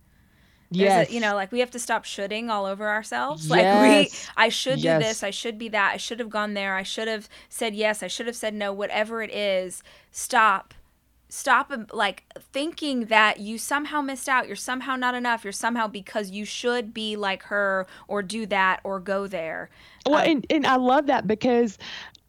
There's Yes. a, you know, like we have to stop shoulding all over ourselves. Yes. Like we, I should Yes. do this. I should be that. I should have gone there. I should have said yes. I should have said no. Whatever it is, stop. Stop um, like thinking that you somehow missed out. You're somehow not enough. You're somehow because you should be like her or do that or go there. Well, Um, and, and I love that because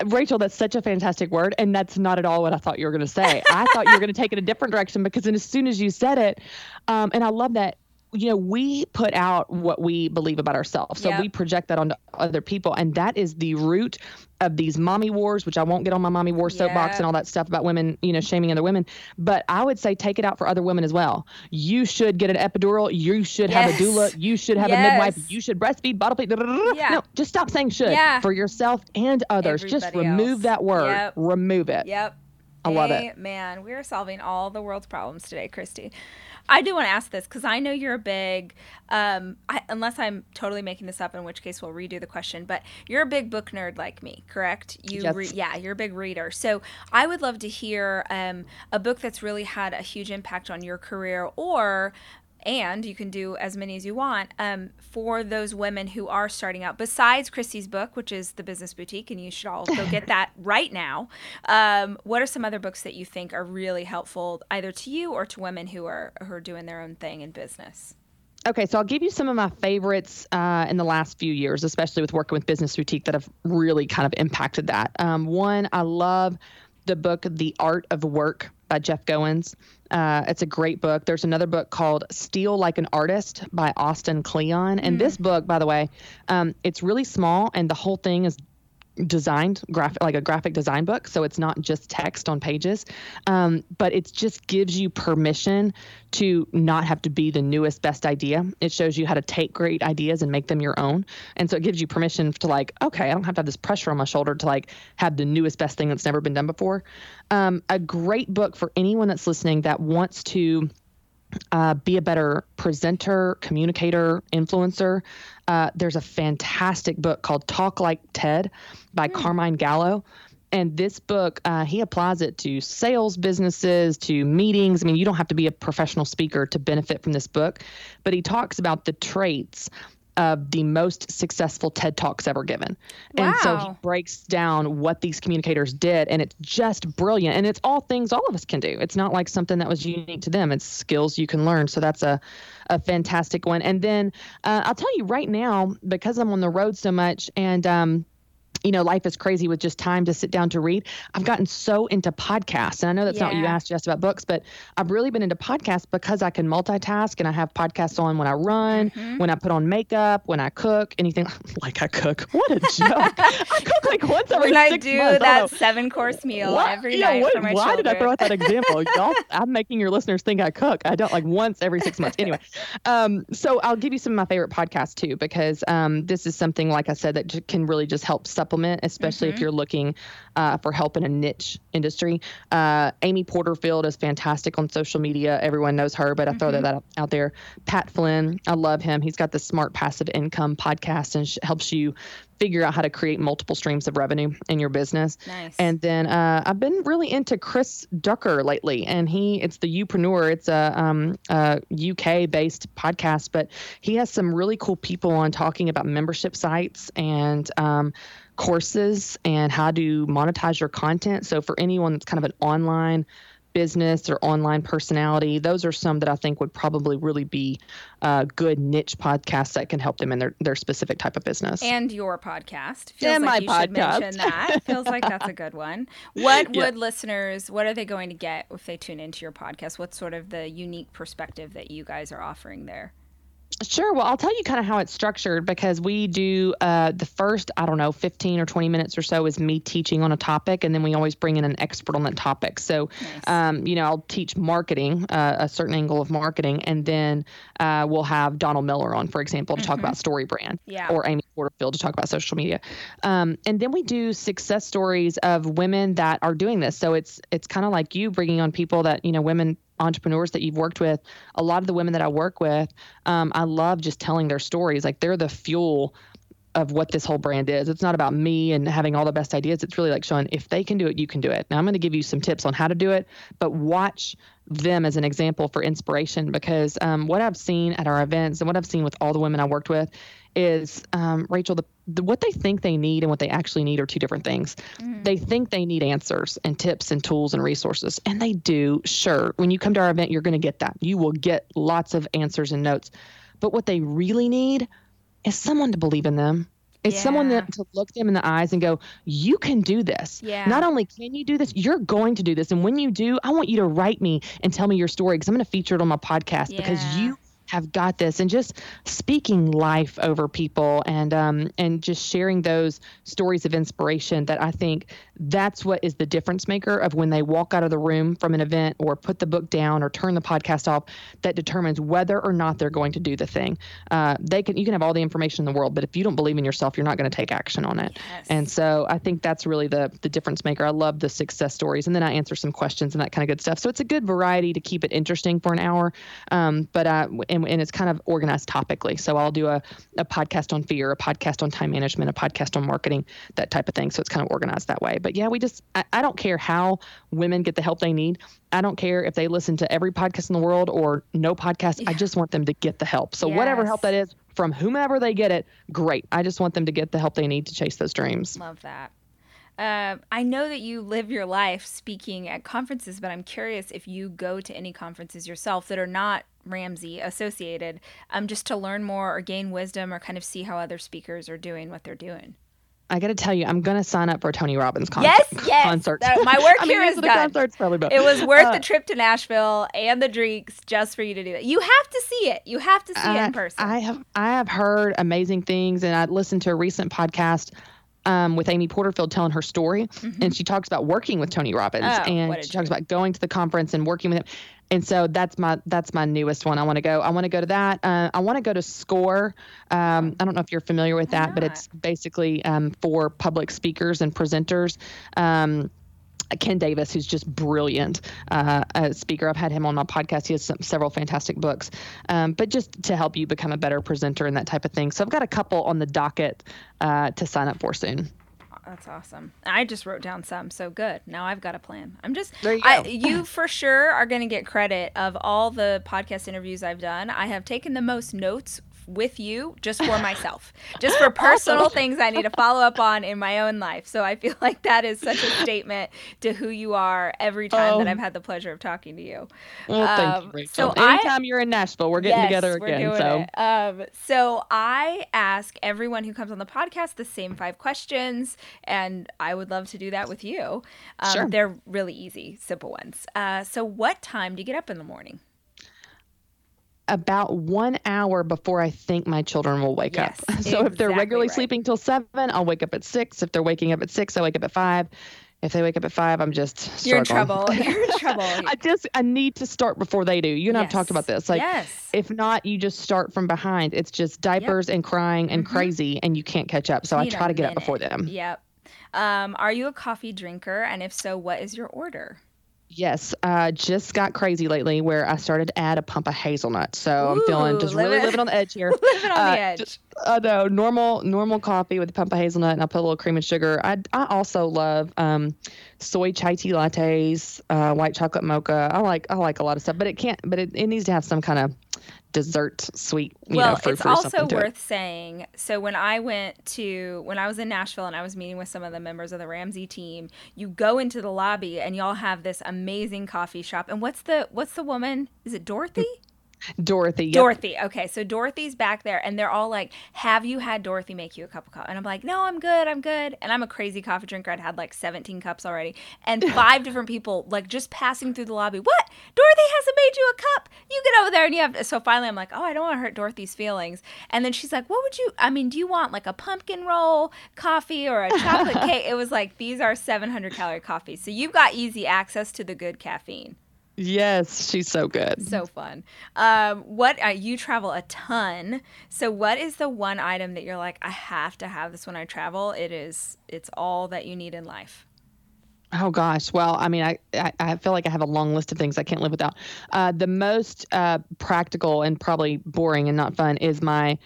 Rachel, that's such a fantastic word, and that's not at all what I thought you were going to say. I thought you were going to take it a different direction because then as soon as you said it, um, and I love that. You know, we put out what we believe about ourselves. So Yep. we project that onto other people. And that is the root of these mommy wars, which I won't get on my mommy war soapbox and all that stuff about women, you know, shaming other women. But I would say take it out for other women as well. You should get an epidural. You should have a doula. You should have a midwife. You should breastfeed, bottle feed. Yeah. No, just stop saying should Yeah. for yourself and others. just remove else. that word. Yep. Remove it. Yep. I love it. Man, we're solving all the world's problems today, Christy. I do want to ask this because I know you're a big, um, I, unless I'm totally making this up, in which case we'll redo the question. But you're a big book nerd like me, correct? You, Yes. re- yeah, you're a big reader. So I would love to hear um, a book that's really had a huge impact on your career, or and you can do as many as you want um, for those women who are starting out. Besides christy's book which is the business boutique and you should all go get that right now um, what are some other books that you think are really helpful either to you or to women who are who are doing their own thing in business? Okay, so I'll give you some of my favorites uh, in the last few years, especially with working with Business Boutique that have really kind of impacted that. Um, one, I love the book The Art of Work by Jeff Goins. Uh, it's a great book. There's another book called Steal Like an Artist by Austin Kleon. And this book, by the way, um, it's really small and the whole thing is designed graphic like a graphic design book so it's not just text on pages. Um, but it just gives you permission to not have to be the newest best idea. It shows you how to take great ideas and make them your own. And so it gives you permission to like okay i don't have to have this pressure on my shoulder to like have the newest best thing that's never been done before. Um, a great book for anyone that's listening that wants to uh, be a better presenter, communicator, influencer. Uh, there's a fantastic book called Talk Like Ted by Carmine Gallo. And this book, uh, he applies it to sales businesses, to meetings. I mean, you don't have to be a professional speaker to benefit from this book, but he talks about the traits of the most successful TED Talks ever given. And so he breaks down what these communicators did, and it's just brilliant. And it's all things all of us can do. It's not like something that was unique to them. It's skills you can learn. So that's a, a fantastic one. And then uh, I'll tell you right now, because I'm on the road so much, and um, you know, life is crazy with just time to sit down to read. I've gotten so into podcasts. And I know that's not what you Yeah. asked just about books, but I've really been into podcasts because I can multitask and I have podcasts on when I run, Mm-hmm. when I put on makeup, when I cook, anything like I cook. What a joke. I cook like once every when I six do months. I that seven course meal What? every Yeah, night what- for my why did I throw out that example? Y'all, I'm making your listeners think I cook. I don't like once every six months. Anyway, um, so I'll give you some of my favorite podcasts too, because um, this is something, like I said, that can really just help supplement, especially if you're looking uh, for help in a niche industry. Uh, Amy Porterfield is fantastic on social media. Everyone knows her, but I throw that out, out there. Pat Flynn, I love him. He's got the Smart Passive Income podcast and sh- helps you figure out how to create multiple streams of revenue in your business. Nice. And then uh, I've been really into Chris Ducker lately, and he it's the Youpreneur. It's a, um, a UK based podcast, but he has some really cool people on talking about membership sites and um, courses and how to monetize your content. So for anyone that's kind of an online business or online personality, those are some that I think would probably really be uh, good niche podcasts that can help them in their, their specific type of business. and your podcast. Feels And like my you should mention podcast. that. Feels like that's a good one. What Yeah. would listeners, what are they going to get if they tune into your podcast? What's sort of the unique perspective that you guys are offering there? Sure. Well, I'll tell you kind of how it's structured because we do uh, the first, I don't know, 15 or 20 minutes or so is me teaching on a topic, and then we always bring in an expert on that topic. So, nice. um, you know, I'll teach marketing, uh, a certain angle of marketing, and then uh, we'll have Donald Miller on, for example, to mm-hmm. talk about StoryBrand, yeah. or Amy Porterfield to talk about social media. Um, and then we do success stories of women that are doing this. So it's it's kind of like you bringing on people that you know women entrepreneurs that you've worked with, a lot of the women that I work with, um, I love just telling their stories. Like they're the fuel of what this whole brand is. It's not about me and having all the best ideas. It's really like showing if they can do it, you can do it. Now I'm going to give you some tips on how to do it, but watch them as an example for inspiration because um, what I've seen at our events and what I've seen with all the women I worked with is um, Rachel, the, the, what they think they need and what they actually need are two different things. Mm-hmm. They think they need answers and tips and tools and resources, and they do. Sure, when you come to our event, you're going to get that. You will get lots of answers and notes. But what they really need is someone to believe in them. It's yeah. someone that to look them in the eyes and go, "You can do this. Yeah. Not only can you do this, you're going to do this. And when you do, I want you to write me and tell me your story because I'm going to feature it on my podcast yeah. because you have got this and just speaking life over people and um, and just sharing those stories of inspiration that I think that's what is the difference maker of when they walk out of the room from an event or put the book down or turn the podcast off that determines whether or not they're going to do the thing. Uh, they can you can have all the information in the world but if you don't believe in yourself you're not going to take action on it. Yes. and so I think that's really the the difference maker. I love the success stories and then I answer some questions and that kind of good stuff. So it's a good variety to keep it interesting for an hour. Um, but uh, and, and it's kind of organized topically. So I'll do a, a podcast on fear, a podcast on time management, a podcast on marketing, that type of thing. So it's kind of organized that way. But yeah, we just, I, I don't care how women get the help they need. I don't care if they listen to every podcast in the world or no podcast. Yeah. I just want them to get the help. So yes. whatever help that is from whomever they get it, great. I just want them to get the help they need to chase those dreams. Love that. Uh, I know that you live your life speaking at conferences, but I'm curious if you go to any conferences yourself that are not Ramsey associated, um, just to learn more or gain wisdom or kind of see how other speakers are doing what they're doing. I got to tell you, I'm going to sign up for a Tony Robbins concert. Yes, yes. concert. That, my work here is done. Concerts probably It was worth uh, the trip to Nashville and the drinks just for you to do that. You have to see it. You have to see I, it in person. I have I have heard amazing things, and I listened to a recent podcast um, with Amy Porterfield telling her story, mm-hmm. and she talks about working with Tony Robbins, oh, and she talks about going to the conference and working with him. And so that's my that's my newest one. I want to go. I want to go to that. Uh, I want to go to SCORE. Um, I don't know if you're familiar with that, but it's basically um, for public speakers and presenters. Um, Ken Davis, who's just brilliant uh, a speaker. I've had him on my podcast. He has some, several fantastic books, um, but just to help you become a better presenter and that type of thing. So I've got a couple on the docket uh, to sign up for soon. That's awesome. I just wrote down some, so good. Now I've got a plan. I'm just you, I, you for sure are going to get credit of all the podcast interviews I've done. I have taken the most notes with you just for myself, just for personal things I need to follow up on in my own life. So I feel like that is such a statement to who you are every time um, that I've had the pleasure of talking to you. Well, thank um, you, Rachel. So Anytime I, you're in Nashville, we're getting yes, together again. so. Um, so I ask everyone who comes on the podcast the same five questions, and I would love to do that with you. Um, sure. They're really easy, simple ones. Uh, so, what time do you get up in the morning? About one hour before I think my children will wake yes, up. So exactly if they're regularly right. sleeping till seven, I'll wake up at six. If they're waking up at six, I wake up at five. If they wake up at five, I'm just you're in trouble. You're in trouble. I just I need to start before they do. You and yes. I've talked about this. Like, yes. if not, you just start from behind. It's just diapers yep. and crying and mm-hmm. crazy, and you can't catch up. So I try to get minute. up before them. Yep. Um, are you a coffee drinker? And if so, what is your order? Yes, uh, just got crazy lately where I started to add a pump of hazelnut. So Ooh, I'm feeling just really living on the edge here. living on uh, the edge. Just, uh, no, normal normal coffee with a pump of hazelnut, and I put a little cream and sugar. I I also love um, soy chai tea lattes, uh, white chocolate mocha. I like I like a lot of stuff, but it can't. But it, it needs to have some kind of dessert sweet well know, it's also worth it. saying so when i went to when i was in nashville and i was meeting with some of the members of the ramsey team you go into the lobby and y'all have this amazing coffee shop. And what's the what's the woman? Is it dorothy Dorothy. Yep. Dorothy. Okay, so Dorothy's back there, and they're all like, "Have you had Dorothy make you a cup of coffee?" And I'm like, "No, I'm good. I'm good." And I'm a crazy coffee drinker. I'd had like 17 cups already, and five different people like just passing through the lobby. What? Dorothy hasn't made you a cup. You get over there, and you have. To. So finally, I'm like, "Oh, I don't want to hurt Dorothy's feelings." And then she's like, "What would you? I mean, do you want like a pumpkin roll coffee or a chocolate cake?" It was like these are 700 calorie coffees, so you've got easy access to the good caffeine. Yes, she's so good. So fun. Um, what uh, you travel a ton. So, what is the one item that you're like, I have to have this when I travel? It is. It's all that you need in life. Oh gosh. Well, I mean, I, I, I feel like I have a long list of things I can't live without. Uh, the most uh, practical and probably boring and not fun is my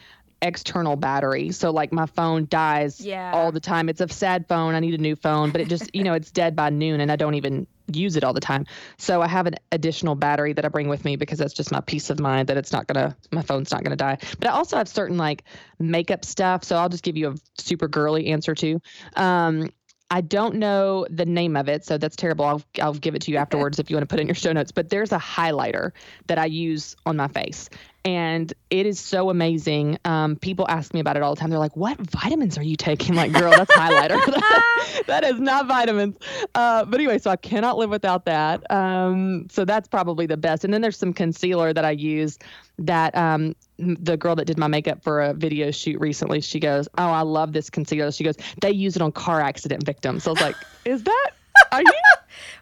external battery. So like my phone dies yeah. all the time. It's a sad phone. I need a new phone, but it just, you know, it's dead by noon and I don't even use it all the time. So I have an additional battery that I bring with me because that's just my peace of mind that it's not going to my phone's not going to die. But I also have certain like makeup stuff, so I'll just give you a super girly answer too. Um I don't know the name of it, so that's terrible. I'll I'll give it to you afterwards if you want to put in your show notes. But there's a highlighter that I use on my face, and it is so amazing. Um, people ask me about it all the time. They're like, "What vitamins are you taking?" Like, girl, that's highlighter. that is not vitamins. Uh, but anyway, so I cannot live without that. Um, so that's probably the best. And then there's some concealer that I use that um, the girl that did my makeup for a video shoot recently, she goes, "Oh, I love this concealer." She goes, "They use it on car accident victims." So I was like, "Is that? Are you?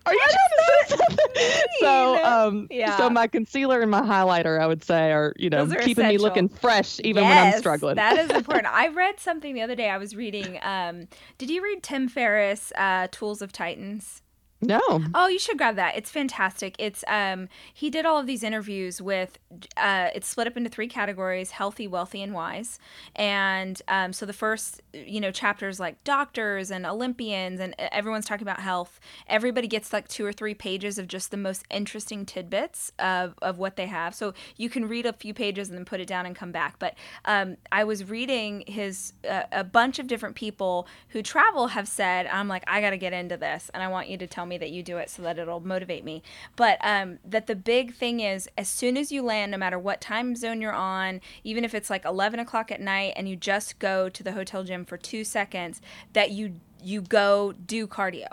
Are you say so, um, yeah. so my concealer and my highlighter, I would say, are you know are keeping essential. me looking fresh even yes, when I'm struggling. that is important. I read something the other day. I was reading. Um, did you read Tim Ferriss' uh, Tools of Titans? No. Oh, you should grab that. It's fantastic. It's um he did all of these interviews with uh it's split up into three categories, healthy, wealthy and wise. And um so the first, you know, chapters like doctors and Olympians and everyone's talking about health. Everybody gets like two or three pages of just the most interesting tidbits of of what they have. So you can read a few pages and then put it down and come back. But um I was reading his uh, a bunch of different people who travel have said, I'm like I got to get into this and I want you to tell me that you do it so that it'll motivate me. But um, that the big thing is, as soon as you land, no matter what time zone you're on, even if it's like 11 o'clock at night and you just go to the hotel gym for two seconds, that you you go do cardio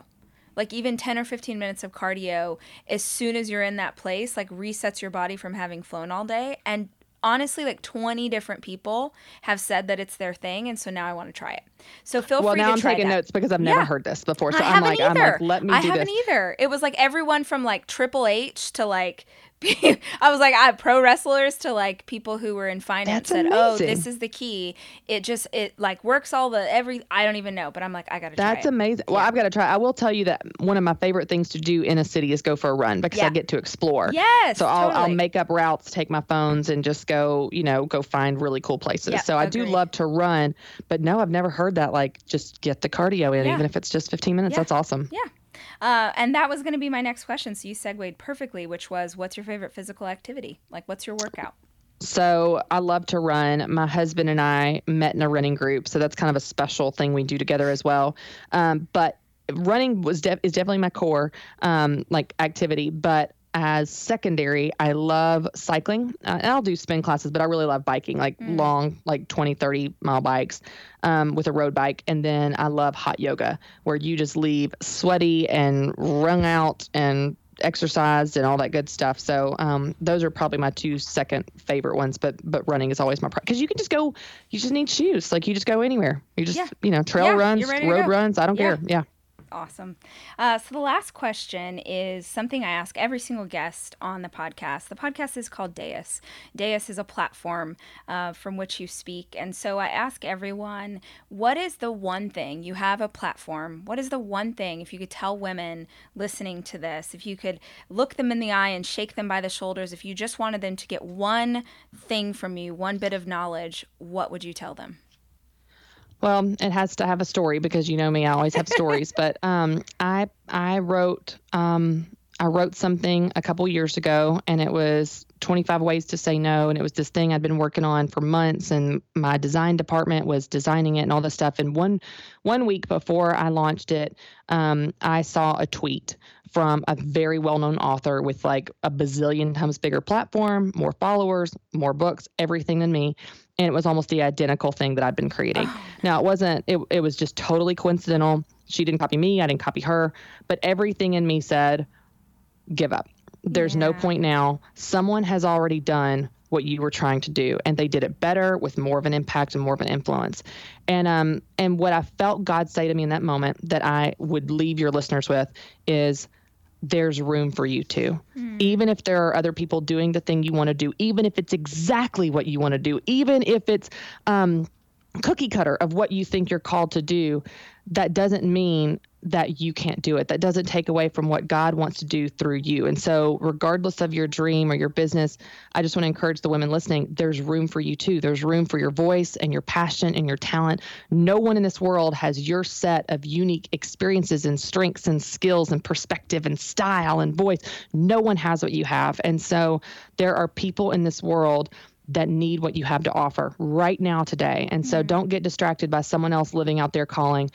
like even 10 or 15 minutes of cardio as soon as you're in that place like resets your body from having flown all day and honestly like 20 different people have said that it's their thing and so now i want to try it so feel well, free now to I'm try taking that. notes because I've never yeah. heard this before. So I I'm like, either. I'm like, let me I haven't this. either. It was like everyone from like Triple H to like I was like, I pro wrestlers to like people who were in finance That's said, amazing. "Oh, this is the key." It just it like works all the every. I don't even know, but I'm like, I gotta. That's try amazing. Well, I've got to try. I will tell you that one of my favorite things to do in a city is go for a run because yeah. I get to explore. Yes. So I'll totally. I'll make up routes, take my phones, and just go. You know, go find really cool places. Yeah, so I do love to run, but no, I've never heard that. Like, just get the cardio in, Yeah. even if it's just 15 minutes. Yeah. That's awesome. Yeah. Uh, and that was going to be my next question. So you segued perfectly, which was, what's your favorite physical activity? Like, what's your workout? So I love to run. My husband and I met in a running group, so that's kind of a special thing we do together as well. Um, but running was is definitely my core um, like activity. But as secondary, I love cycling. Uh, and I'll do spin classes, but I really love biking, like Mm. long, like 20, 30 mile bikes um, with a road bike. And then I love hot yoga, where you just leave sweaty and wrung out and exercised and all that good stuff. So um, those are probably my two second favorite ones. But but running is always my because you can just go. You just need shoes. Like you just go anywhere. You just Yeah. you know trail Yeah, runs, you're ready to road runs. I don't Yeah. care. Yeah. Awesome. Uh, so the last question is something I ask every single guest on the podcast. The podcast is called Dais. Dais is a platform uh, from which you speak, and so I ask everyone, what is the one thing you have a platform? What is the one thing if you could tell women listening to this, if you could look them in the eye and shake them by the shoulders, if you just wanted them to get one thing from you, one bit of knowledge, what would you tell them? Well, it has to have a story because you know me, I always have stories. But um, I I wrote um, I wrote something a couple years ago, and it was 25 ways to say no and it was this thing i'd been working on for months and my design department was designing it and all this stuff. And one one week before i launched it um, i saw a tweet from a very well-known author with like a bazillion times bigger platform more followers more books everything than me. And it was almost the identical thing that i'd been creating. Oh. now it wasn't it, it was just totally coincidental. She didn't copy me i didn't copy her. But everything in me said give up there's yeah. no point now. Someone has already done what you were trying to do and they did it better with more of an impact and more of an influence. And um and what I felt God say to me in that moment that I would leave your listeners with is there's room for you too. Mm. Even if there are other people doing the thing you want to do, even if it's exactly what you want to do, even if it's um cookie cutter of what you think you're called to do, that doesn't mean that you can't do it. That doesn't take away from what God wants to do through you. And so, regardless of your dream or your business, I just want to encourage the women listening there's room for you too. There's room for your voice and your passion and your talent. No one in this world has your set of unique experiences and strengths and skills and perspective and style and voice. No one has what you have. And so, there are people in this world that need what you have to offer right now today. And so mm-hmm. don't get distracted by someone else living out there calling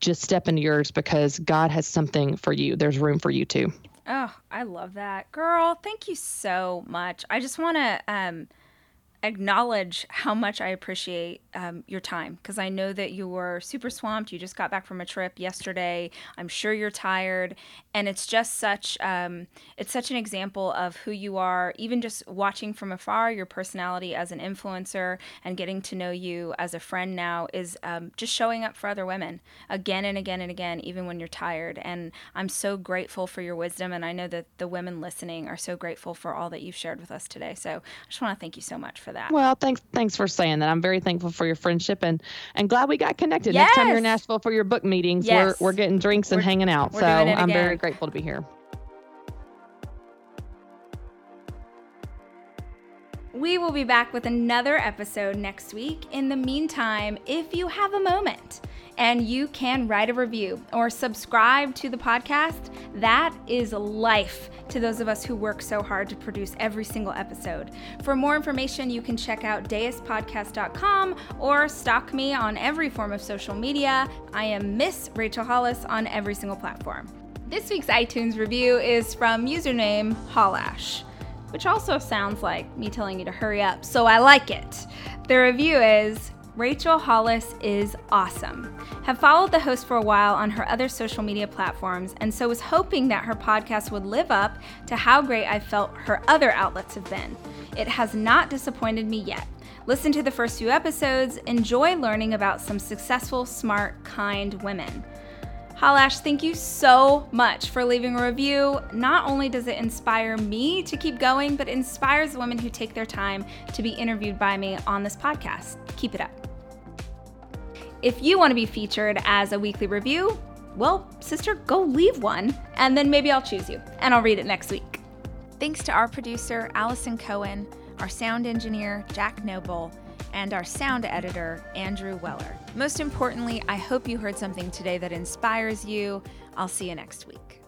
just step into yours because God has something for you. There's room for you too. Oh, I love that. Girl, thank you so much. I just want to um acknowledge how much I appreciate um, your time because I know that you were super swamped. You just got back from a trip yesterday. I'm sure you're tired, and it's just such um, it's such an example of who you are. Even just watching from afar, your personality as an influencer and getting to know you as a friend now is um, just showing up for other women again and again and again, even when you're tired. And I'm so grateful for your wisdom, and I know that the women listening are so grateful for all that you've shared with us today. So I just want to thank you so much for that. Well, thanks thanks for saying that. I'm very thankful for your friendship and and glad we got connected. Yes. Next time you're in Nashville for your book meetings, yes. we're we're getting drinks and we're, hanging out. So I'm very grateful to be here. We will be back with another episode next week. In the meantime, if you have a moment, and you can write a review or subscribe to the podcast. That is life to those of us who work so hard to produce every single episode. For more information, you can check out daispodcast.com or stalk me on every form of social media. I am Miss Rachel Hollis on every single platform. This week's iTunes review is from username Hollash, which also sounds like me telling you to hurry up, so I like it. The review is Rachel Hollis is awesome. Have followed the host for a while on her other social media platforms, and so was hoping that her podcast would live up to how great I felt her other outlets have been. It has not disappointed me yet. Listen to the first few episodes, enjoy learning about some successful, smart, kind women. Halash, thank you so much for leaving a review. Not only does it inspire me to keep going, but inspires women who take their time to be interviewed by me on this podcast. Keep it up. If you want to be featured as a weekly review, well, sister, go leave one, and then maybe I'll choose you, and I'll read it next week. Thanks to our producer, Allison Cohen, our sound engineer, Jack Noble, and our sound editor, Andrew Weller. Most importantly, I hope you heard something today that inspires you. I'll see you next week.